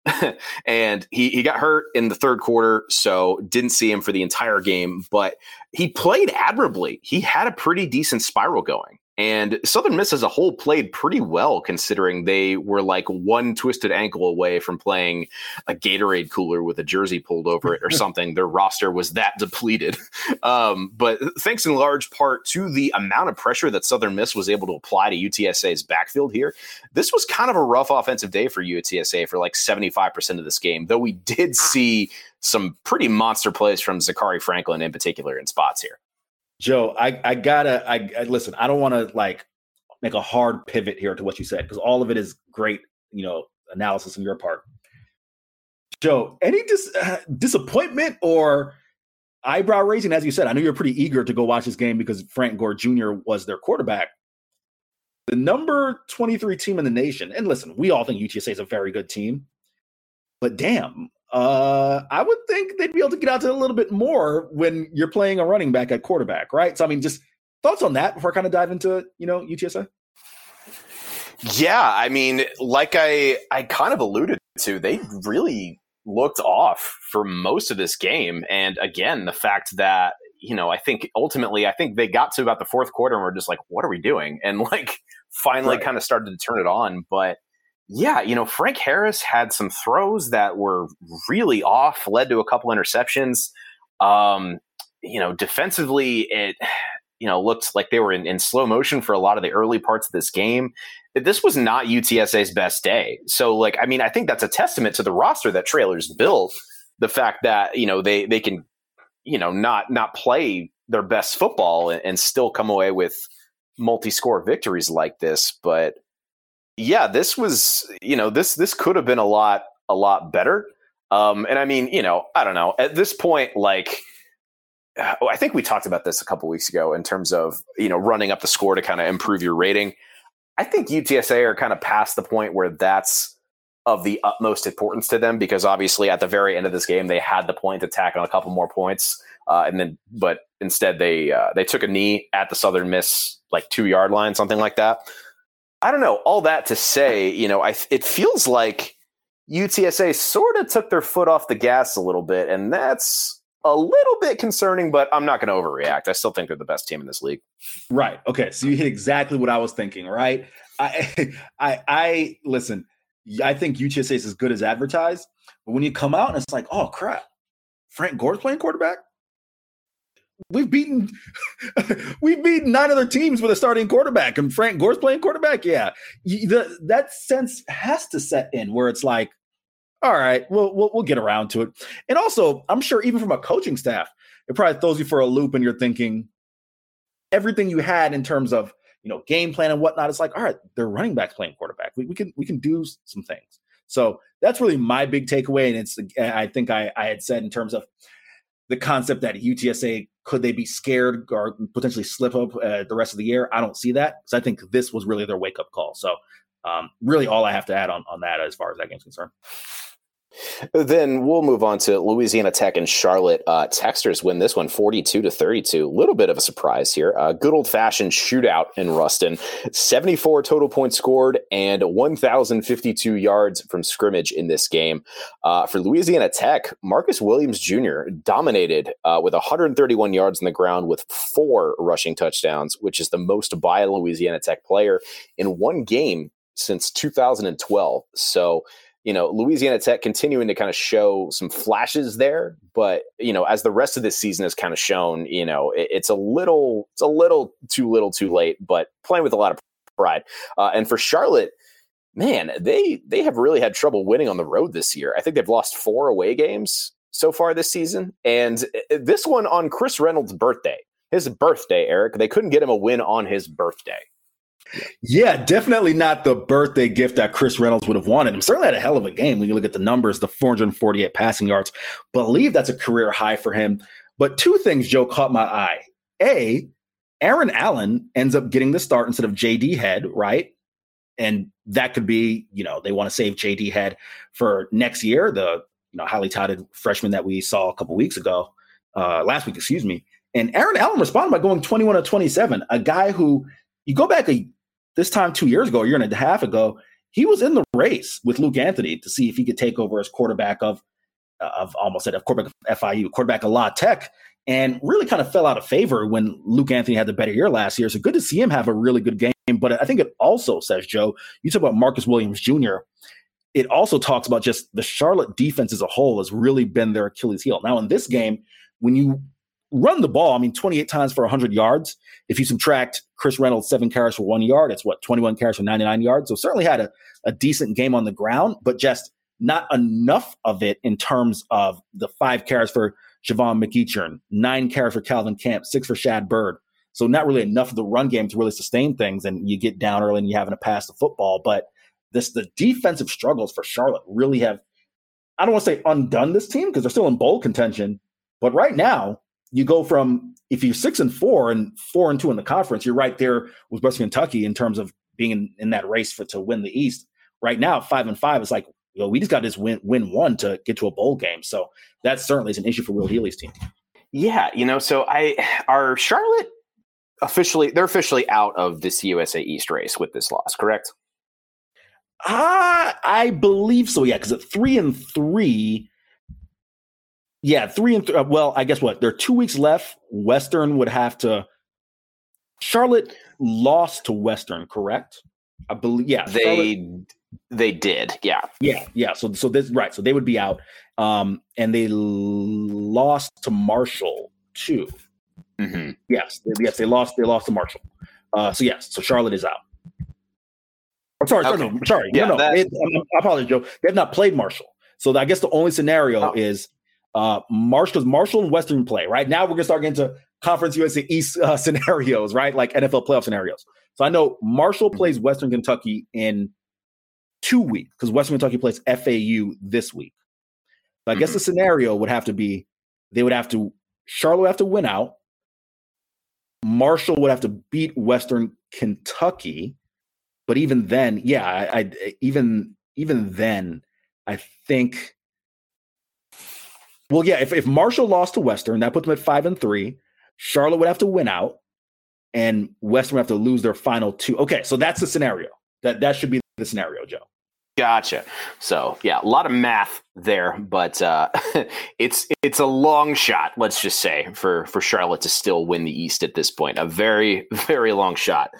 and he, he got hurt in the third quarter, so didn't see him for the entire game, but he played admirably. He had a pretty decent spiral going. And Southern Miss as a whole played pretty well, considering they were like one twisted ankle away from playing a Gatorade cooler with a jersey pulled over it or something. Their roster was that depleted. Um, but thanks in large part to the amount of pressure that Southern Miss was able to apply to UTSA's backfield here, this was kind of a rough offensive day for UTSA for like 75% of this game, though we did see some pretty monster plays from Zakhari Franklin in particular in spots here. Joe, I, I gotta, I, I listen. I don't want to like make a hard pivot here to what you said because all of it is great, you know, analysis on your part. Joe, any dis- uh, disappointment or eyebrow raising? As you said, I know you're pretty eager to go watch this game because Frank Gore Jr. was their quarterback. The number 23 team in the nation, and listen, we all think UTSA is a very good team, but damn, uh, I would think they'd be able to get out to a little bit more when you're playing a running back at quarterback, right? So, I mean, just thoughts on that before I kind of dive into, you know, UTSA? Yeah, I mean, like I I kind of alluded to, they really looked off for most of this game. And again, the fact that, you know, I think ultimately I think they got to about the fourth quarter and we're just like, what are we doing? And like finally right. kind of started to turn it on. But yeah, you know, Frank Harris had some throws that were really off, led to a couple interceptions. Um, you know, defensively, it you know looked like they were in, in slow motion for a lot of the early parts of this game. This was not UTSA's best day. So, like, I mean, I think that's a testament to the roster that Traylor's built. The fact that you know they they can you know not not play their best football and, and still come away with multi-score victories like this, but yeah, this was you know this this could have been a lot a lot better. Um, and I mean, you know, I don't know. At this point, like I think we talked about this a couple weeks ago in terms of you know running up the score to kind of improve your rating. I think UTSA are kind of past the point where that's of the utmost importance to them because obviously at the very end of this game they had the point to tack on a couple more points, uh, and then but instead they uh, they took a knee at the Southern Miss like two yard line, something like that. I don't know. All that to say, you know, I it feels like UTSA sort of took their foot off the gas a little bit, and that's a little bit concerning. But I'm not going to overreact. I still think they're the best team in this league. Right. Okay. So you hit exactly what I was thinking. Right. I I I listen. I think UTSA is as good as advertised, but when you come out and it's like, oh crap, Frank Gore's playing quarterback we've beaten we've beaten nine other teams with a starting quarterback and Frank Gore's playing quarterback. Yeah. The, that sense has to set in where it's like, all right, we'll, we'll, we'll get around to it. And also, I'm sure even from a coaching staff, it probably throws you for a loop and you're thinking everything you had in terms of, you know, game plan and whatnot. It's like, all right, they're running backs playing quarterback. We, we can, we can do some things. So that's really my big takeaway. And it's, I think I, I had said in terms of the concept that UTSA could they be scared or potentially slip up uh, the rest of the year? I don't see that because I think this was really their wake up call. So, um, really, all I have to add on on that as far as that game's concerned. Then we'll move on to Louisiana Tech and Charlotte. Uh, Texters win this one 42 to 32. A little bit of a surprise here. Uh, good old fashioned shootout in Ruston. 74 total points scored and 1,052 yards from scrimmage in this game. Uh, for Louisiana Tech, Marcus Williams Jr. dominated uh, with 131 yards on the ground with four rushing touchdowns, which is the most by a Louisiana Tech player in one game since 2012. So, you know, Louisiana Tech continuing to kind of show some flashes there, but you know, as the rest of this season has kind of shown, you know, it, it's a little, it's a little too little, too late, but playing with a lot of pride. Uh, and for Charlotte, man, they they have really had trouble winning on the road this year. I think they've lost four away games so far this season, and uh, this one on Chris Reynolds' birthday, his birthday, Eric. They couldn't get him a win on his birthday. Yeah, definitely not the birthday gift that Chris Reynolds would have wanted. Him certainly had a hell of a game when you look at the numbers, the 448 passing yards. Believe that's a career high for him. But two things, Joe, caught my eye. A, Aaron Allen ends up getting the start instead of JD Head, right? And that could be, you know, they want to save JD Head for next year, the you know highly touted freshman that we saw a couple weeks ago, uh, last week, excuse me. And Aaron Allen responded by going 21 to 27, a guy who you go back a this time two years ago, a year and a half ago, he was in the race with Luke Anthony to see if he could take over as quarterback of uh, of almost said of quarterback of FIU, quarterback of La Tech, and really kind of fell out of favor when Luke Anthony had the better year last year. So good to see him have a really good game. But I think it also says, Joe, you talk about Marcus Williams Jr. It also talks about just the Charlotte defense as a whole has really been their Achilles heel. Now in this game, when you run the ball. I mean, 28 times for 100 yards. If you subtract Chris Reynolds, seven carries for one yard, it's what, 21 carries for 99 yards. So certainly had a, a decent game on the ground, but just not enough of it in terms of the five carries for Javon McEachern, nine carries for Calvin Camp, six for Shad Byrd. So not really enough of the run game to really sustain things. And you get down early and you having to pass the football. But this the defensive struggles for Charlotte really have, I don't want to say undone this team because they're still in bowl contention. But right now, you go from if you're six and four and four and two in the conference, you're right there with Western Kentucky in terms of being in, in that race for to win the East. Right now, five and five is like, you know, we just got this win win one to get to a bowl game. So that certainly is an issue for Will Healy's team. Yeah, you know, so I are Charlotte officially they're officially out of this USA East race with this loss, correct? Uh, I believe so, yeah, because at three and three, yeah, three and th- uh, well, I guess what? There are two weeks left. Western would have to. Charlotte lost to Western, correct? I believe. Yeah, they Charlotte, they did. Yeah, yeah, yeah. So so this right. So they would be out. Um, and they lost to Marshall too. Mm-hmm. Yes, they, yes, they lost. They lost to Marshall. Uh, so yes, so Charlotte is out. I'm sorry, okay. sorry, no, sorry, yeah, no, no. That, they, I apologize, Joe. They have not played Marshall, so I guess the only scenario oh. is uh, Marshall, Marshall and Western play right now. We're gonna start getting to Conference USA East uh, scenarios, right? Like NFL playoff scenarios. So I know Marshall mm-hmm. plays Western Kentucky in two weeks because Western Kentucky plays FAU this week. So I guess the mm-hmm. scenario would have to be they would have to Charlotte would have to win out. Marshall would have to beat Western Kentucky, but even then, yeah, I, I even even then, I think well, yeah, if, if Marshall lost to Western, that put them at five and three. Charlotte would have to win out, and Western would have to lose their final two. Okay, so that's the scenario. That that should be the scenario, Joe. Gotcha. So yeah, a lot of math there, but uh, it's it's a long shot. Let's just say for for Charlotte to still win the East at this point, a very very long shot.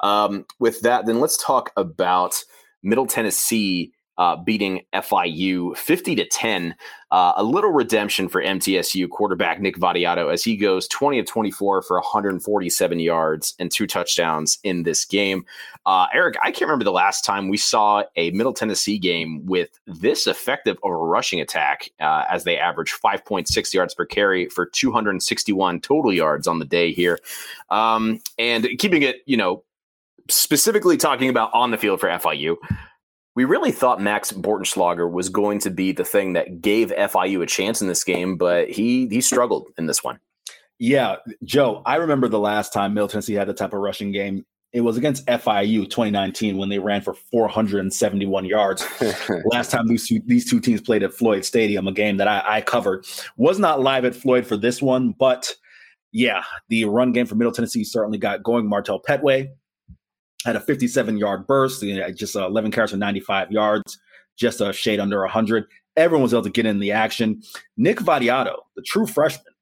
Um, with that, then let's talk about Middle Tennessee uh, beating FIU 50 to 10. Uh, a little redemption for MTSU quarterback Nick Vattiato as he goes 20 of 24 for 147 yards and two touchdowns in this game. Uh, Eric, I can't remember the last time we saw a Middle Tennessee game with this effective of a rushing attack uh, as they average 5.6 yards per carry for 261 total yards on the day here. Um, and keeping it, you know, specifically talking about on the field for FIU we really thought Max Bortenschlager was going to be the thing that gave FIU a chance in this game, but he he struggled in this one. Yeah, Joe, I remember the last time Middle Tennessee had the type of rushing game It was against FIU 2019 when they ran for 471 yards. Last time these two, these two teams played at Floyd Stadium, a game that I, I covered. Was not live at Floyd for this one, but yeah, the run game for Middle Tennessee certainly got going. Martell Pettaway had a 57 yard burst, just uh, 11 carries for 95 yards, just a shade under 100. Everyone was able to get in the action. Nick Vattiato, the true freshman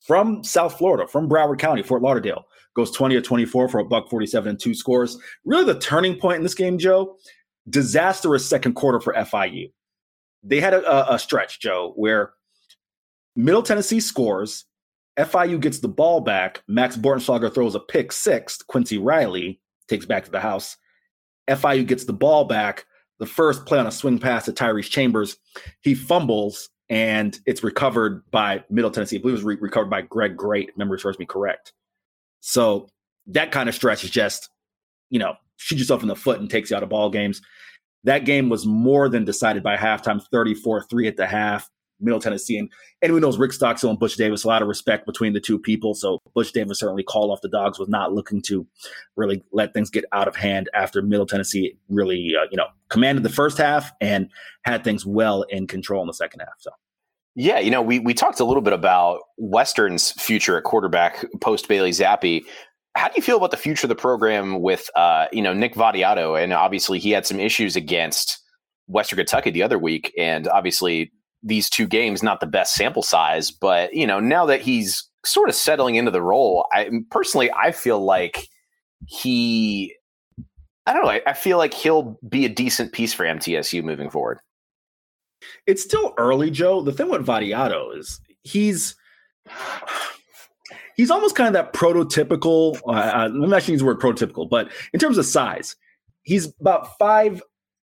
from South Florida, from Broward County, Fort Lauderdale, goes 20 to 24 for a buck 47 and two scores. Really the turning point in this game, Joe, disastrous second quarter for FIU. They had a, a stretch, Joe, where Middle Tennessee scores, FIU gets the ball back, Max Bortenschlager throws a pick six, Quincy Riley takes back to the house. FIU gets the ball back, the first play on a swing pass to Tyrese Chambers. He fumbles and it's recovered by Middle Tennessee. I believe it was re- recovered by Greg Great, memory serves me correct. So that kind of stretch is just, you know, shoot yourself in the foot and takes you out of ball games. That game was more than decided by halftime, 34 3 at the half. Middle Tennessee. And anyone knows Rick Stockstill and Butch Davis, a lot of respect between the two people. So Butch Davis certainly called off the dogs, was not looking to really let things get out of hand after Middle Tennessee really, uh, you know, commanded the first half and had things well in control in the second half. So. Yeah, you know, we we talked a little bit about Western's future at quarterback post Bailey Zappe. How do you feel about the future of the program with uh, you know Nick Vattiato? And obviously, he had some issues against Western Kentucky the other week, and obviously these two games not the best sample size. But you know, now that he's sort of settling into the role, I personally I feel like he, I don't know, I, I feel like he'll be a decent piece for MTSU moving forward it's still early, Joe. The thing with Vattiato is he's he's almost kind of that prototypical. Uh, I'm not use the word prototypical, but in terms of size, he's about 5'10,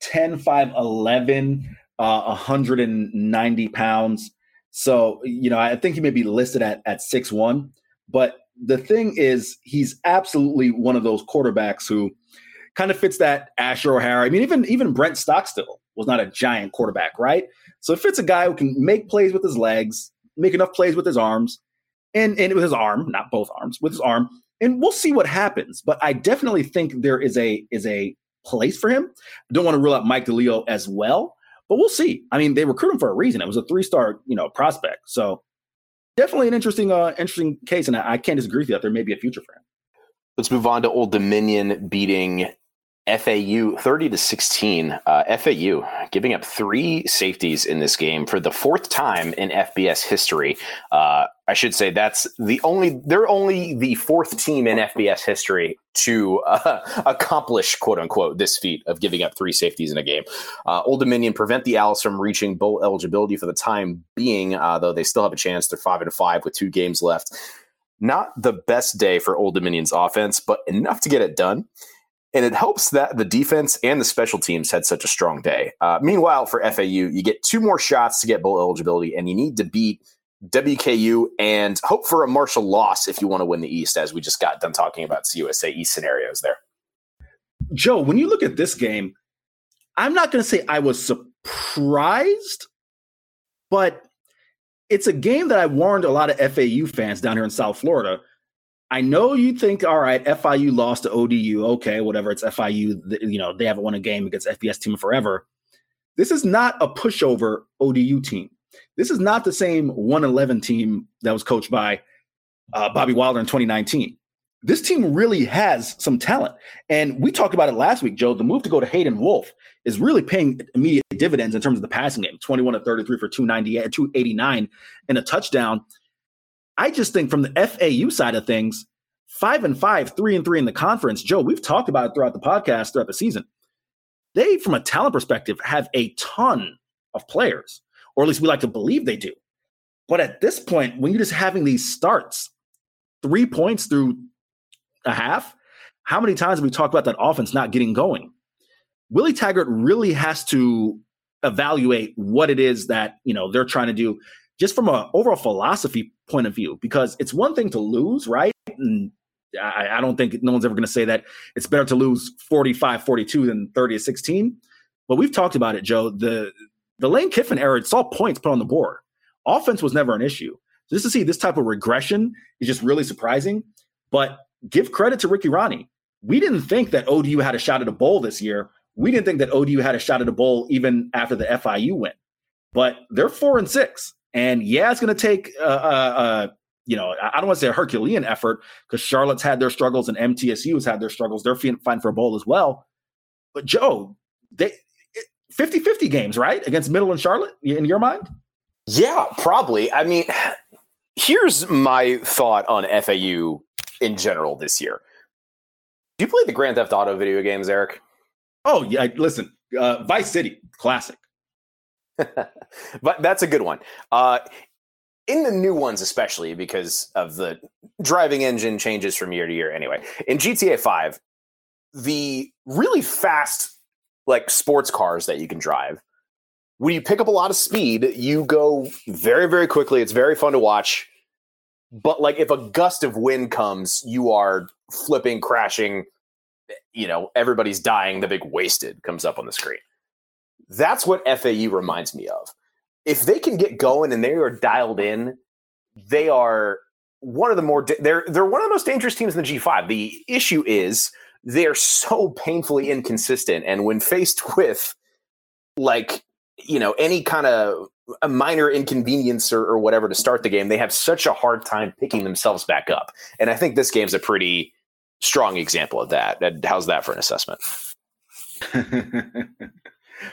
5'11, uh, 190 pounds. So, you know, I think he may be listed at, at 6'1. But the thing is, he's absolutely one of those quarterbacks who kind of fits that Asher O'Hara. I mean, even even Brent Stockstill was not a giant quarterback, right? So it fits a guy who can make plays with his legs, make enough plays with his arms, and and with his arm, not both arms, with his arm, and we'll see what happens. But I definitely think there is a is a place for him. I don't want to rule out Mike DiLiello as well, but we'll see. I mean, they recruit him for a reason. It was a three star, you know, prospect. So definitely an interesting, uh, interesting case, and I, I can't disagree with you that there may be a future for him. Let's move on to Old Dominion beating FAU 30 to 16. Uh, FAU giving up three safeties in this game for the fourth time in FBS history. Uh, I should say that's the only, they're only the fourth team in FBS history to uh, accomplish, quote unquote, this feat of giving up three safeties in a game. Uh, Old Dominion prevent the Owls from reaching bowl eligibility for the time being, uh, though they still have a chance. They're five and five with two games left. Not the best day for Old Dominion's offense, but enough to get it done. And it helps that the defense and the special teams had such a strong day. Uh, meanwhile, for FAU, you get two more shots to get bowl eligibility, and you need to beat WKU and hope for a Marshall loss if you want to win the East, as we just got done talking about CUSA East scenarios there. Joe, when you look at this game, I'm not going to say I was surprised, but it's a game that I warned a lot of FAU fans down here in South Florida I know you think, all right, FIU lost to ODU. Okay, whatever. It's FIU. You know, they haven't won a game against FBS team forever. This is not a pushover ODU team. This is not the same 111 team that was coached by uh, Bobby Wilder in 2019. This team really has some talent. And we talked about it last week, Joe. The move to go to Hayden Wolff is really paying immediate dividends in terms of the passing game 21 to 33 for 298, 289 and a touchdown. I just think from the FAU side of things, five and five, three and three in the conference. Joe, we've talked about it throughout the podcast, throughout the season. They, from a talent perspective, have a ton of players, or at least we like to believe they do. But at this point, when you're just having these starts, three points through a half, how many times have we talked about that offense not getting going? Willie Taggart really has to evaluate what it is that you know they're trying to do just from an overall philosophy point of view, because it's one thing to lose, right? And I, I don't think no one's ever going to say that it's better to lose 45 42 than 30 to 16. But we've talked about it, Joe. The the Lane Kiffin era, all points put on the board. Offense was never an issue. So just to see this type of regression is just really surprising. But give credit to Ricky Rahne. we didn't think that ODU had a shot at a bowl this year. We didn't think that ODU had a shot at a bowl even after the FIU win. But they're four and six, and yeah, it's going to take uh, uh, uh, you know, I don't want to say a Herculean effort because Charlotte's had their struggles and MTSU has had their struggles. They're fighting for a bowl as well. But Joe, they 50 50 games, right? Against Middle and Charlotte in your mind? Yeah, probably. I mean, here's my thought on FAU in general this year. Do you play the Grand Theft Auto video games, Eric? Oh, yeah. Listen, uh, Vice City, classic. but that's a good one. Uh, in the new ones, especially because of the driving engine changes from year to year. Anyway, in GTA 5, the really fast like sports cars that you can drive. When you pick up a lot of speed, you go very, very quickly. It's very fun to watch. But like if a gust of wind comes, you are flipping, crashing, you know, everybody's dying, the big wasted comes up on the screen. That's what FAU reminds me of. If they can get going and they are dialed in, they are one of the more they're they're one of the most dangerous teams in the G5. The issue is they're so painfully inconsistent. And when faced with like, you know, any kind of a minor inconvenience or, or, whatever to start the game, they have such a hard time picking themselves back up. And I think this game's a pretty strong example of that. How's that for an assessment?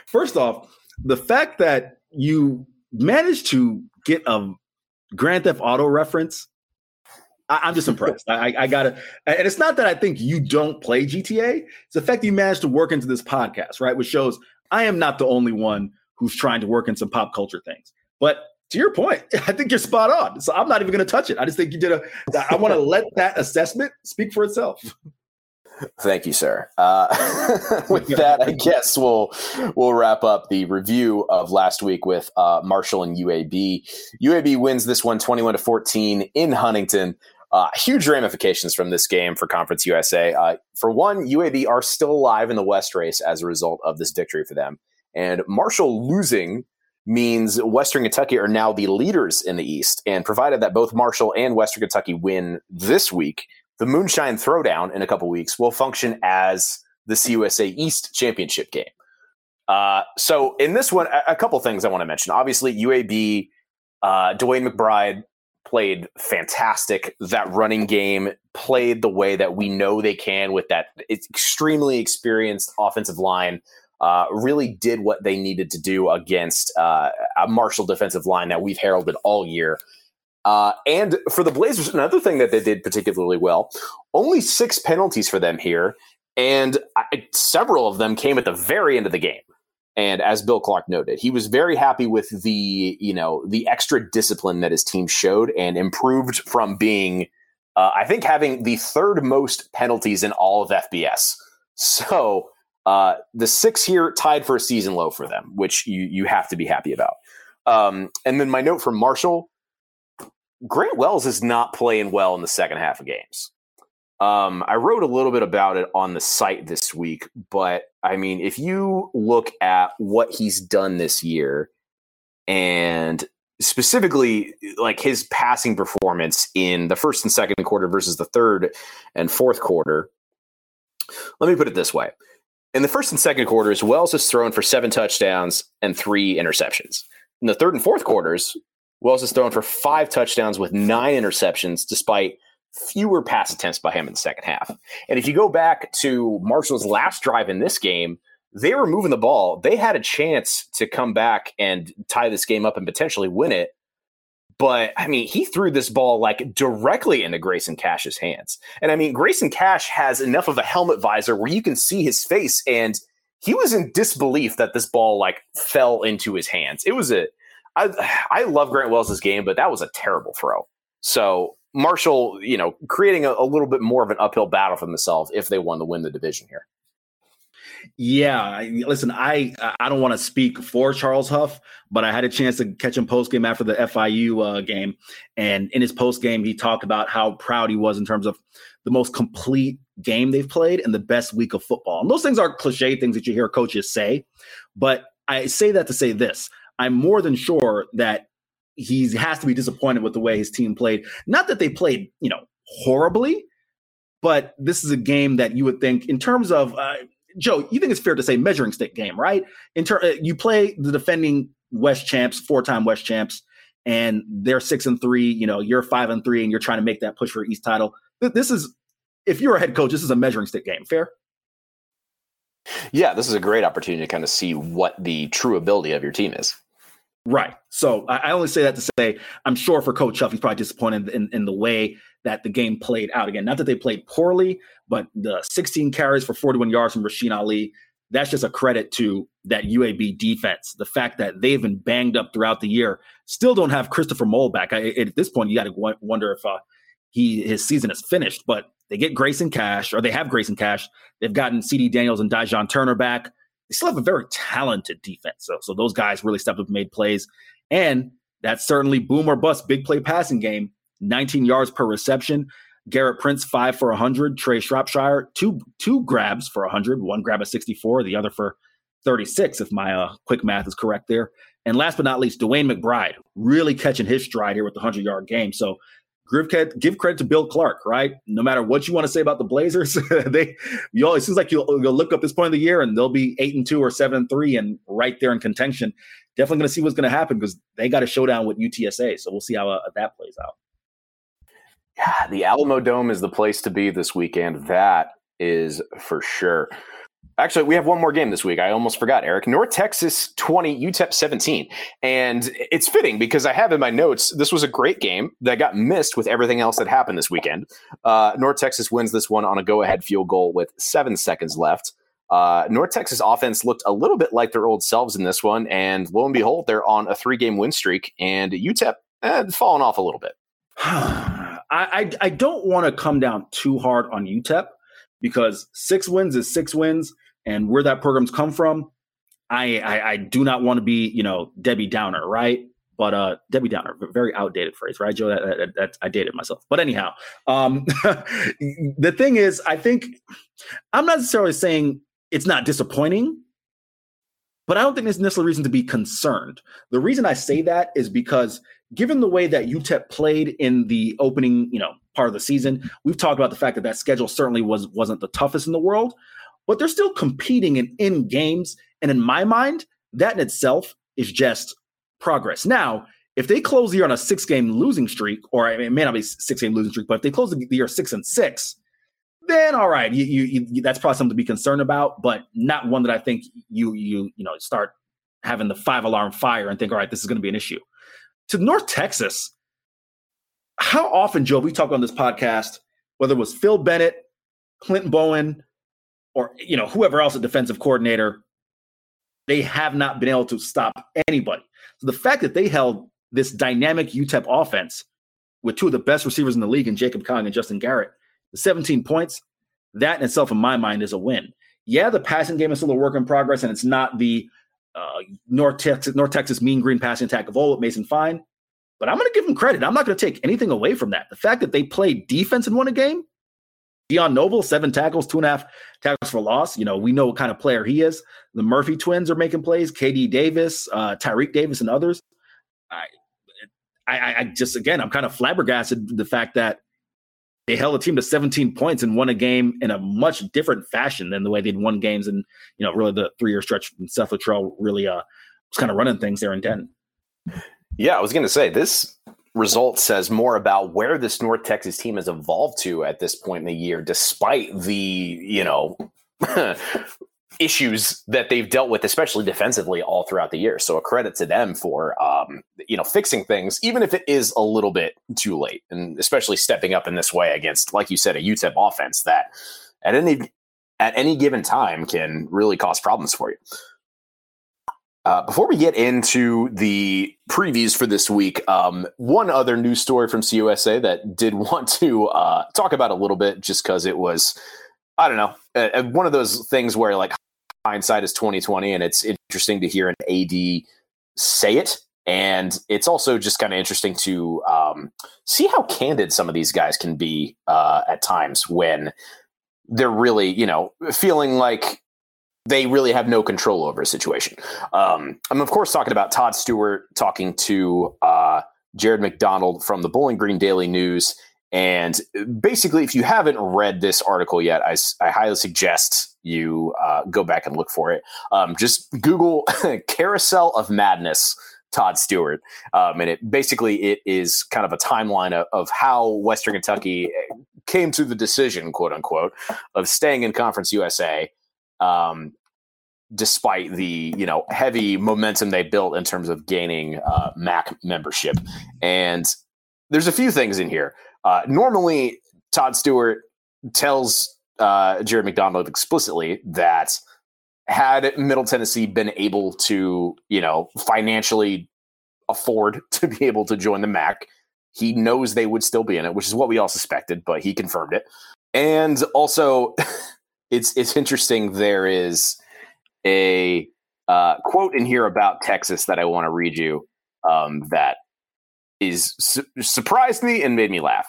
First off, the fact that you managed to get a Grand Theft Auto reference I, am just impressed. I, I, gotta, and it's not that I think you don't play GTA. It's the fact that you managed to work into this podcast, right? Which shows I am not the only one who's trying to work in some pop culture things. But to your point, I think you're spot on. So I'm not even going to touch it. I just think you did a. I want to let that assessment speak for itself. Thank you, sir. Uh, with that, I guess we'll we'll wrap up the review of last week with uh, Marshall and UAB. UAB wins this one 21 to 14 in Huntington. Uh, huge ramifications from this game for Conference USA. Uh, for one, UAB are still alive in the West race as a result of this victory for them. And Marshall losing means Western Kentucky are now the leaders in the East. And provided that both Marshall and Western Kentucky win this week, the Moonshine Throwdown in a couple weeks will function as the CUSA East championship game. Uh, so in this one, a, a couple things I want to mention. Obviously, UAB, uh, DeWayne McBride played fantastic. That running game played the way that we know they can with that extremely experienced offensive line. Uh, really did what they needed to do against uh, a Marshall defensive line that we've heralded all year. Uh, and for the Blazers, another thing that they did particularly well only six penalties for them here. And I, several of them came at the very end of the game. And as Bill Clark noted, he was very happy with the, you know, the extra discipline that his team showed and improved from being, uh, I think, having the third most penalties in all of FBS. So uh, the six here tied for a season low for them, which you you have to be happy about. Um, and then my note from Marshall: Grant Wells is not playing well in the second half of games. Um, I wrote a little bit about it on the site this week, but I mean, if you look at what he's done this year and specifically like his passing performance in the first and second quarter versus the third and fourth quarter, let me put it this way. In the first and second quarters, Wells has thrown for seven touchdowns and three interceptions. In the third and fourth quarters, Wells has thrown for five touchdowns with nine interceptions, despite fewer pass attempts by him in the second half. And if you go back to Marshall's last drive in this game, they were moving the ball. They had a chance to come back and tie this game up and potentially win it. But I mean, he threw this ball like directly into Grayson Cash's hands. And I mean, Grayson Cash has enough of a helmet visor where you can see his face and he was in disbelief that this ball like fell into his hands. It was a I I love Grant Wells' game, but that was a terrible throw. So Marshall, you know, creating a, a, little bit more of an uphill battle for themselves if they want to win the division here. Yeah, listen, I I don't want to speak for Charles Huff, but I had a chance to catch him post game after the FIU uh, game, and in his post game, he talked about how proud he was in terms of the most complete game they've played and the best week of football. And those things are cliche things that you hear coaches say, but I say that to say this: I'm more than sure that he has to be disappointed with the way his team played. Not that they played, you know, horribly, but this is a game that you would think, in terms of uh, Joe, you think it's fair to say measuring stick game, right? In ter- uh, you play the defending West champs, four-time West champs, and they're six and three. You know, you're five and three, and you're trying to make that push for East title. This is, if you're a head coach, this is a measuring stick game. Fair? Yeah, this is a great opportunity to kind of see what the true ability of your team is. Right. So I, only say that to say I'm sure for Coach Huff, he's probably disappointed in, in the way that the game played out. Again, not that they played poorly, but the 16 carries for 41 yards from Rasheen Ali, that's just a credit to that UAB defense. The fact that they've been banged up throughout the year, still don't have Christopher Mole back. I, at this point, you got to wonder if uh, he his season is finished. But they get Grayson Cash, or they have Grayson Cash. They've gotten CD Daniels and Dijon Turner back. They still have a very talented defense. So, so those guys really stepped up and made plays. And that's certainly boom or bust, big play passing game. 19 yards per reception. Gerrit Prince five for 100. Trey Shropshire two two grabs for 100. One grab at 64, the other for 36, if my uh, quick math is correct there. And last but not least, Dwayne McBride really catching his stride here with the 100 yard game. So give credit, to Bill Clark, right? No matter what you want to say about the Blazers, they you it seems like you'll, you'll look up this point of the year and they'll be eight and two or seven and three and right there in contention. Definitely going to see what's going to happen because they got a showdown with UTSA. So we'll see how uh, that plays out. Yeah, the Alamo Dome is the place to be this weekend. That is for sure. Actually, we have one more game this week. I almost forgot, Eric. North Texas 20, UTEP 17. And it's fitting because I have in my notes, this was a great game that got missed with everything else that happened this weekend. Uh, North Texas wins this one on a go ahead field goal with seven seconds left. Uh, North Texas offense looked a little bit like their old selves in this one. And lo and behold, they're on a three game win streak. And UTEP eh, fallen off a little bit. I, I, I don't want to come down too hard on UTEP because six wins is six wins and where that program's come from, I, I, I do not want to be, you know, Debbie Downer, right? But uh, Debbie Downer, very outdated phrase, right, Joe? That, that, that I dated myself. But anyhow, um, the thing is, I think I'm not necessarily saying it's not disappointing, but I don't think there's necessarily reason to be concerned. The reason I say that is because given the way that UTEP played in the opening, you know, part of the season, we've talked about the fact that that schedule certainly was wasn't the toughest in the world but they're still competing in in games. And in my mind, that in itself is just progress. Now, if they close the year on a six game losing streak, or I mean, it may not be six game losing streak, but if they close the year six and six, then all right, you, you, you, that's probably something to be concerned about, but not one that I think you you you know start having the five alarm fire and think, all right, this is going to be an issue. To North Texas, how often, Joe, we talk on this podcast, whether it was Phil Bennett, Clinton Bowen, or you know whoever else a defensive coordinator they have not been able to stop anybody. So the fact that they held this dynamic utep offense with two of the best receivers in the league in Jacob Cowing and justin garrett the 17 points that in itself in my mind is a win. Yeah the passing game is still a work in progress and it's not the uh, north texas north texas mean green passing attack of old with mason fine but i'm going to give them credit i'm not going to take anything away from that the fact that they played defense and won a game Dion Novil, seven tackles, two and a half tackles for loss. You know, we know what kind of player he is. The Murphy twins are making plays. KD Davis, uh, Tyreek Davis, and others. I, I, I just again, I'm kind of flabbergasted the fact that they held a team to 17 points and won a game in a much different fashion than the way they'd won games and you know really the three year stretch when Seth Littrell really uh was kind of running things there in Denton. Yeah, I was going to say this result says more about where this North Texas team has evolved to at this point in the year, despite the, you know, issues that they've dealt with, especially defensively, all throughout the year. So a credit to them for, um, you know, fixing things, even if it is a little bit too late, and especially stepping up in this way against, like you said, a UTEP offense that at any at any given time can really cause problems for you. Uh, before we get into the previews for this week, um, one other news story from CUSA that did want to uh, talk about a little bit, just because it was, I don't know, uh, one of those things where like hindsight is twenty twenty, and it's interesting to hear an AD say it, and it's also just kind of interesting to um, see how candid some of these guys can be uh, at times when they're really, you know, feeling like they really have no control over a situation. Um, I'm of course talking about Todd Stewart talking to uh, Jared McDonald from the Bowling Green Daily News, And basically, if you haven't read this article yet, I, I highly suggest you uh, go back and look for it. Um, just Google Carousel of Madness. Todd Stewart, um, and it basically it is kind of a timeline of, of how Western Kentucky came to the decision, quote unquote, of staying in Conference USA, um, despite the you know heavy momentum they built in terms of gaining uh, MAC membership. And there's a few things in here. Uh, normally, Todd Stewart tells uh, Jared McDonald explicitly that had Middle Tennessee been able to, you know, financially afford to be able to join the MAC, he knows they would still be in it, which is what we all suspected, but he confirmed it. And also, it's it's interesting. There is a uh, quote in here about Texas that I want to read you um, that is su- surprised me and made me laugh.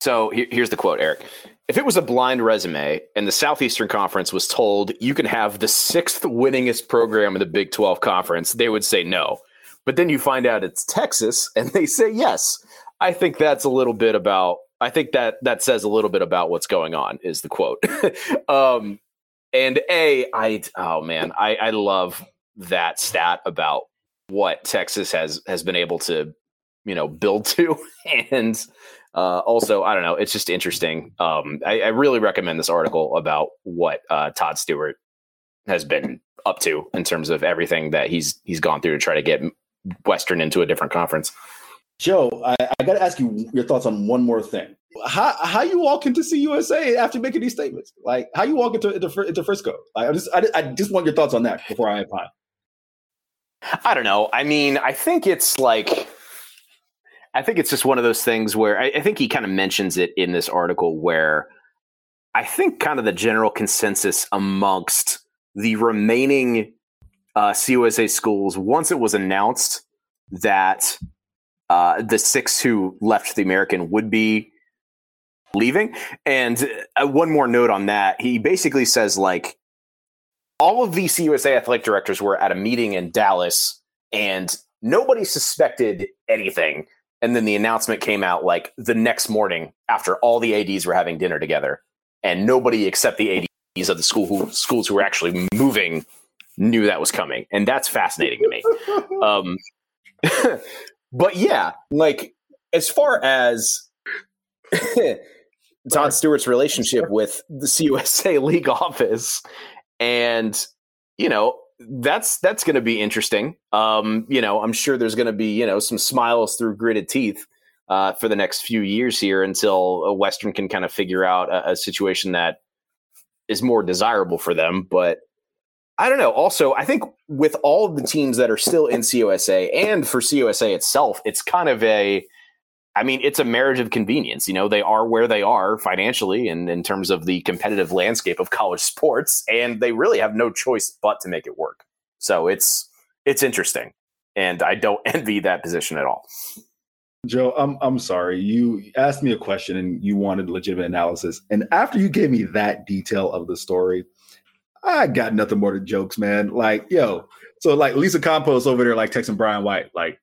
So he- here's the quote, Eric. If it was a blind resume and the Southeastern Conference was told you can have the sixth winningest program in the Big 12 Conference, they would say no. But then you find out it's Texas and they say yes. I think that's a little bit about I think that that says a little bit about what's going on is the quote. um and a I oh man, I I love that stat about what Texas has has been able to you know build to. And uh, also i don't know it's just interesting. Um, I, I, really recommend this article about what uh, todd stewart has been up to in terms of everything that he's he's gone through to try to get western into a different conference joe i, I got to ask you your thoughts on one more thing how how you walk into CUSA after making these statements? Like how you walk into into, into Frisco? Like, I just I, I just want your thoughts on that before I opine. I don't know. I mean, I think it's like I think it's just one of those things where I, I think he kind of mentions it in this article where I think kind of the general consensus amongst the remaining uh, CUSA schools once it was announced that uh, the six who left the American would be leaving. And uh, one more note on that, he basically says like all of the CUSA athletic directors were at a meeting in Dallas and nobody suspected anything. And then the announcement came out like the next morning after all the ads were having dinner together and nobody except the ads of the school who, schools who were actually moving knew that was coming. And that's fascinating to me. Um, but yeah like as far as Don stewart's relationship with the cusa league office and you know that's that's going to be interesting. Um, you know, I'm sure there's going to be you know some smiles through gritted teeth uh, for the next few years here until Western can kind of figure out a, a situation that is more desirable for them. But I don't know. Also, I think with all of the teams that are still in CUSA and for CUSA itself, it's kind of a I mean, it's a marriage of convenience. You know, they are where they are financially and in terms of the competitive landscape of college sports, and they really have no choice but to make it work. So it's it's interesting, and I don't envy that position at all. Joe, I'm I'm sorry. You asked me a question and you wanted legitimate analysis, and after you gave me that detail of the story, I got nothing more than jokes, man. Like, yo, so like Lisa Campos over there, like texting Brian White, like,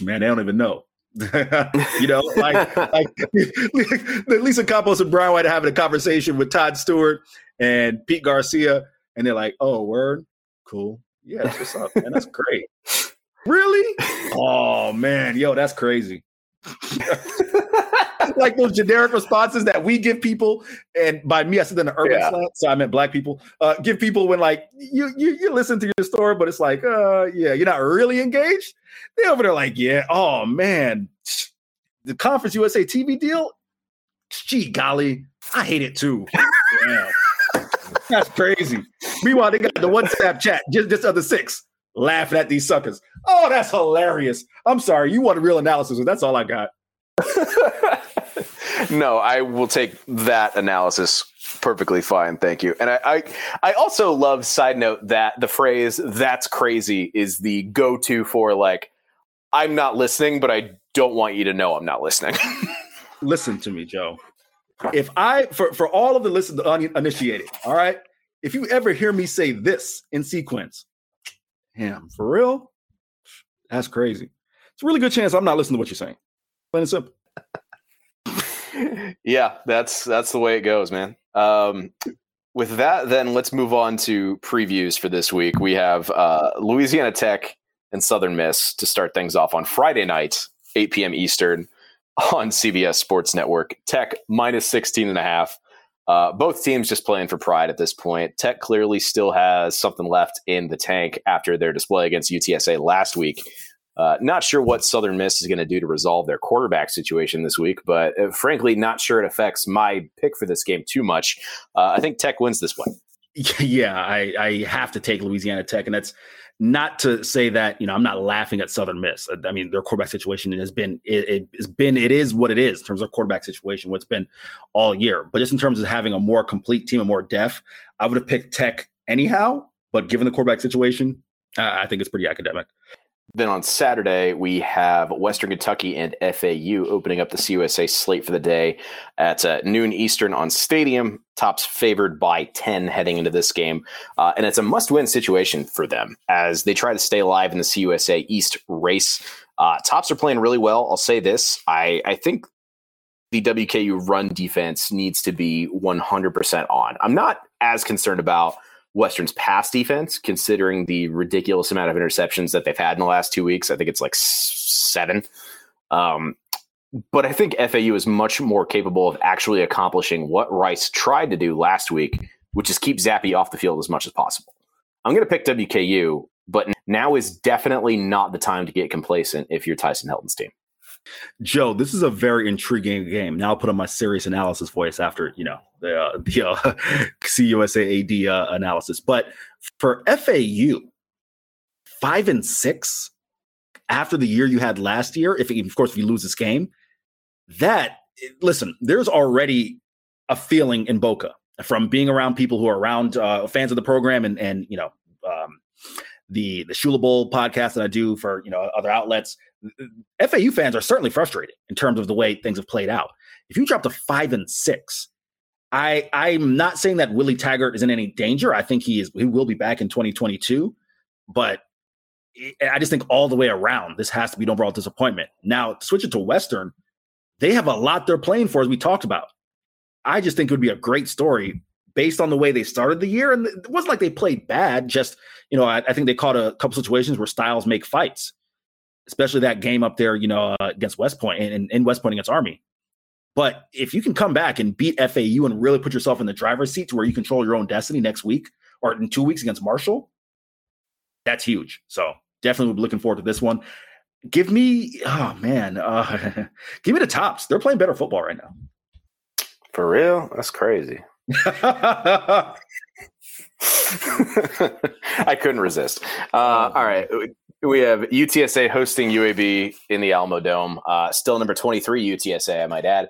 man, they don't even know. you know, like like Lisa Campos and Brian White are having a conversation with Todd Stewart and Pete Garcia, and they're like, "Oh, word, cool, yeah, that's what's up, man. That's great." really? Oh man, yo, that's crazy. like those generic responses that we give people, and by me, I said in the urban yeah. slant, so I meant black people. Uh, give people when like you you you listen to your story, but it's like, uh, yeah, you're not really engaged. They over there like, yeah, oh man, the Conference USA TV deal. Gee golly, I hate it too. yeah. That's crazy. Meanwhile, they got the WhatsApp chat, just just other six laughing at these suckers. Oh, that's hilarious. I'm sorry. You want a real analysis, but that's all I got. no, I will take that analysis perfectly fine. Thank you. And I, I, I, also love, side note, that the phrase that's crazy is the go to for like, I'm not listening, but I don't want you to know I'm not listening. Listen to me, Joe. If I, for, for all of the listen, the uninitiated, all right, if you ever hear me say this in sequence, damn, for real, that's crazy. It's a really good chance I'm not listening to what you're saying. Plain and yeah, that's that's the way it goes, man. Um, with that, then let's move on to previews for this week. We have uh, Louisiana Tech and Southern Miss to start things off on Friday night, 8 p.m. Eastern on CBS Sports Network. Tech minus 16 and a half. Uh, both teams just playing for pride at this point. Tech clearly still has something left in the tank after their display against UTSA last week. Uh, not sure what Southern Miss is going to do to resolve their quarterback situation this week, but uh, frankly, not sure it affects my pick for this game too much. Uh, I think Tech wins this one. Yeah, I, I have to take Louisiana Tech, and that's not to say that you know I'm not laughing at Southern Miss. I mean, their quarterback situation has been it, has been it is what it is in terms of quarterback situation. What's been all year, but just in terms of having a more complete team, a more depth, I would have picked Tech anyhow. But given the quarterback situation, uh, I think it's pretty academic. Then on Saturday, we have Western Kentucky and FAU opening up the CUSA slate for the day at uh, noon Eastern on Stadium. Tops favored by 10 heading into this game. Uh, and it's a must win situation for them as they try to stay alive in the CUSA East race. Uh, tops are playing really well. I'll say this I, I think the WKU run defense needs to be 100% on. I'm not as concerned about Western's pass defense, considering the ridiculous amount of interceptions that they've had in the last two weeks. I think it's like seven. Um, but I think FAU is much more capable of actually accomplishing what Rice tried to do last week, which is keep Zappe off the field as much as possible. I'm going to pick WKU, but now is definitely not the time to get complacent if you're Tyson Helton's team. Joe, this is a very intriguing game. Now I'll put on my serious analysis voice after you know the uh, the uh, CUSAAD uh, analysis. But for FAU, five and six after the year you had last year, if of course if you lose this game, that listen, there's already a feeling in Boca from being around people who are around uh, fans of the program and and you know um, the the Shula Bowl podcast that I do for you know other outlets FAU fans are certainly frustrated in terms of the way things have played out. If you drop to five and six, I I'm not saying that Willie Taggart is in any danger. I think he is he will be back in 2022, but I just think all the way around this has to be an overall disappointment. Now, switch it to Western, they have a lot they're playing for, as we talked about. I just think it would be a great story based on the way they started the year. And it wasn't like they played bad. Just, you know, I, I think they caught a couple situations where styles make fights especially that game up there, you know, uh, against West Point and in West Point against Army. But if you can come back and beat FAU and really put yourself in the driver's seat to where you control your own destiny next week or in two weeks against Marshall, that's huge. So definitely be looking forward to this one. Give me, oh man, uh, give me the tops. They're playing better football right now. For real? That's crazy. I couldn't resist. Uh, all right we have UTSA hosting UAB in the Alamo Dome. Uh, still number 23 UTSA, I might add.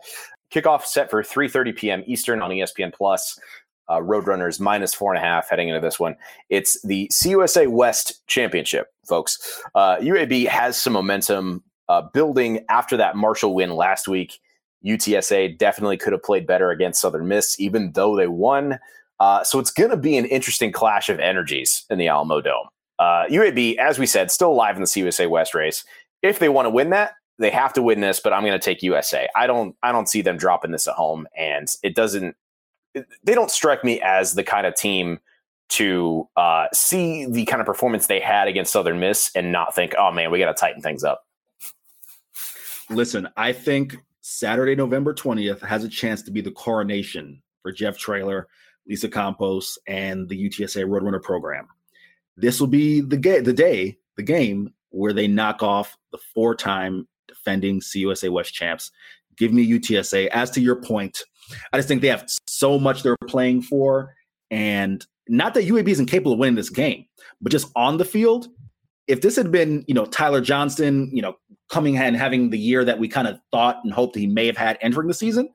Kickoff set for 3:30 p.m. Eastern on ESPN Plus. Uh, Roadrunners minus four and a half heading into this one. It's the CUSA West Championship, folks. Uh, UAB has some momentum uh, building after that Marshall win last week. UTSA definitely could have played better against Southern Miss, even though they won. Uh, so it's going to be an interesting clash of energies in the Alamo Dome. Uh, UAB, as we said, still alive in the CUSA West race. If they want to win that, they have to win this. But I'm going to take USA. I don't. I don't see them dropping this at home, and it doesn't. They don't strike me as the kind of team to uh, see the kind of performance they had against Southern Miss and not think, "Oh man, we got to tighten things up." Listen, I think Saturday, November 20th has a chance to be the coronation for Jeff Traylor, Lisa Campos, and the UTSA Roadrunner program this will be the ga- the day, the game where they knock off the four-time defending CUSA West champs. Give me UTSA. As to your point, I just think they have so much they're playing for, and not that UAB isn't capable of winning this game, but just on the field. If this had been, you know, Tyler Johnston, you know, coming and having the year that we kind of thought and hoped he may have had entering the season,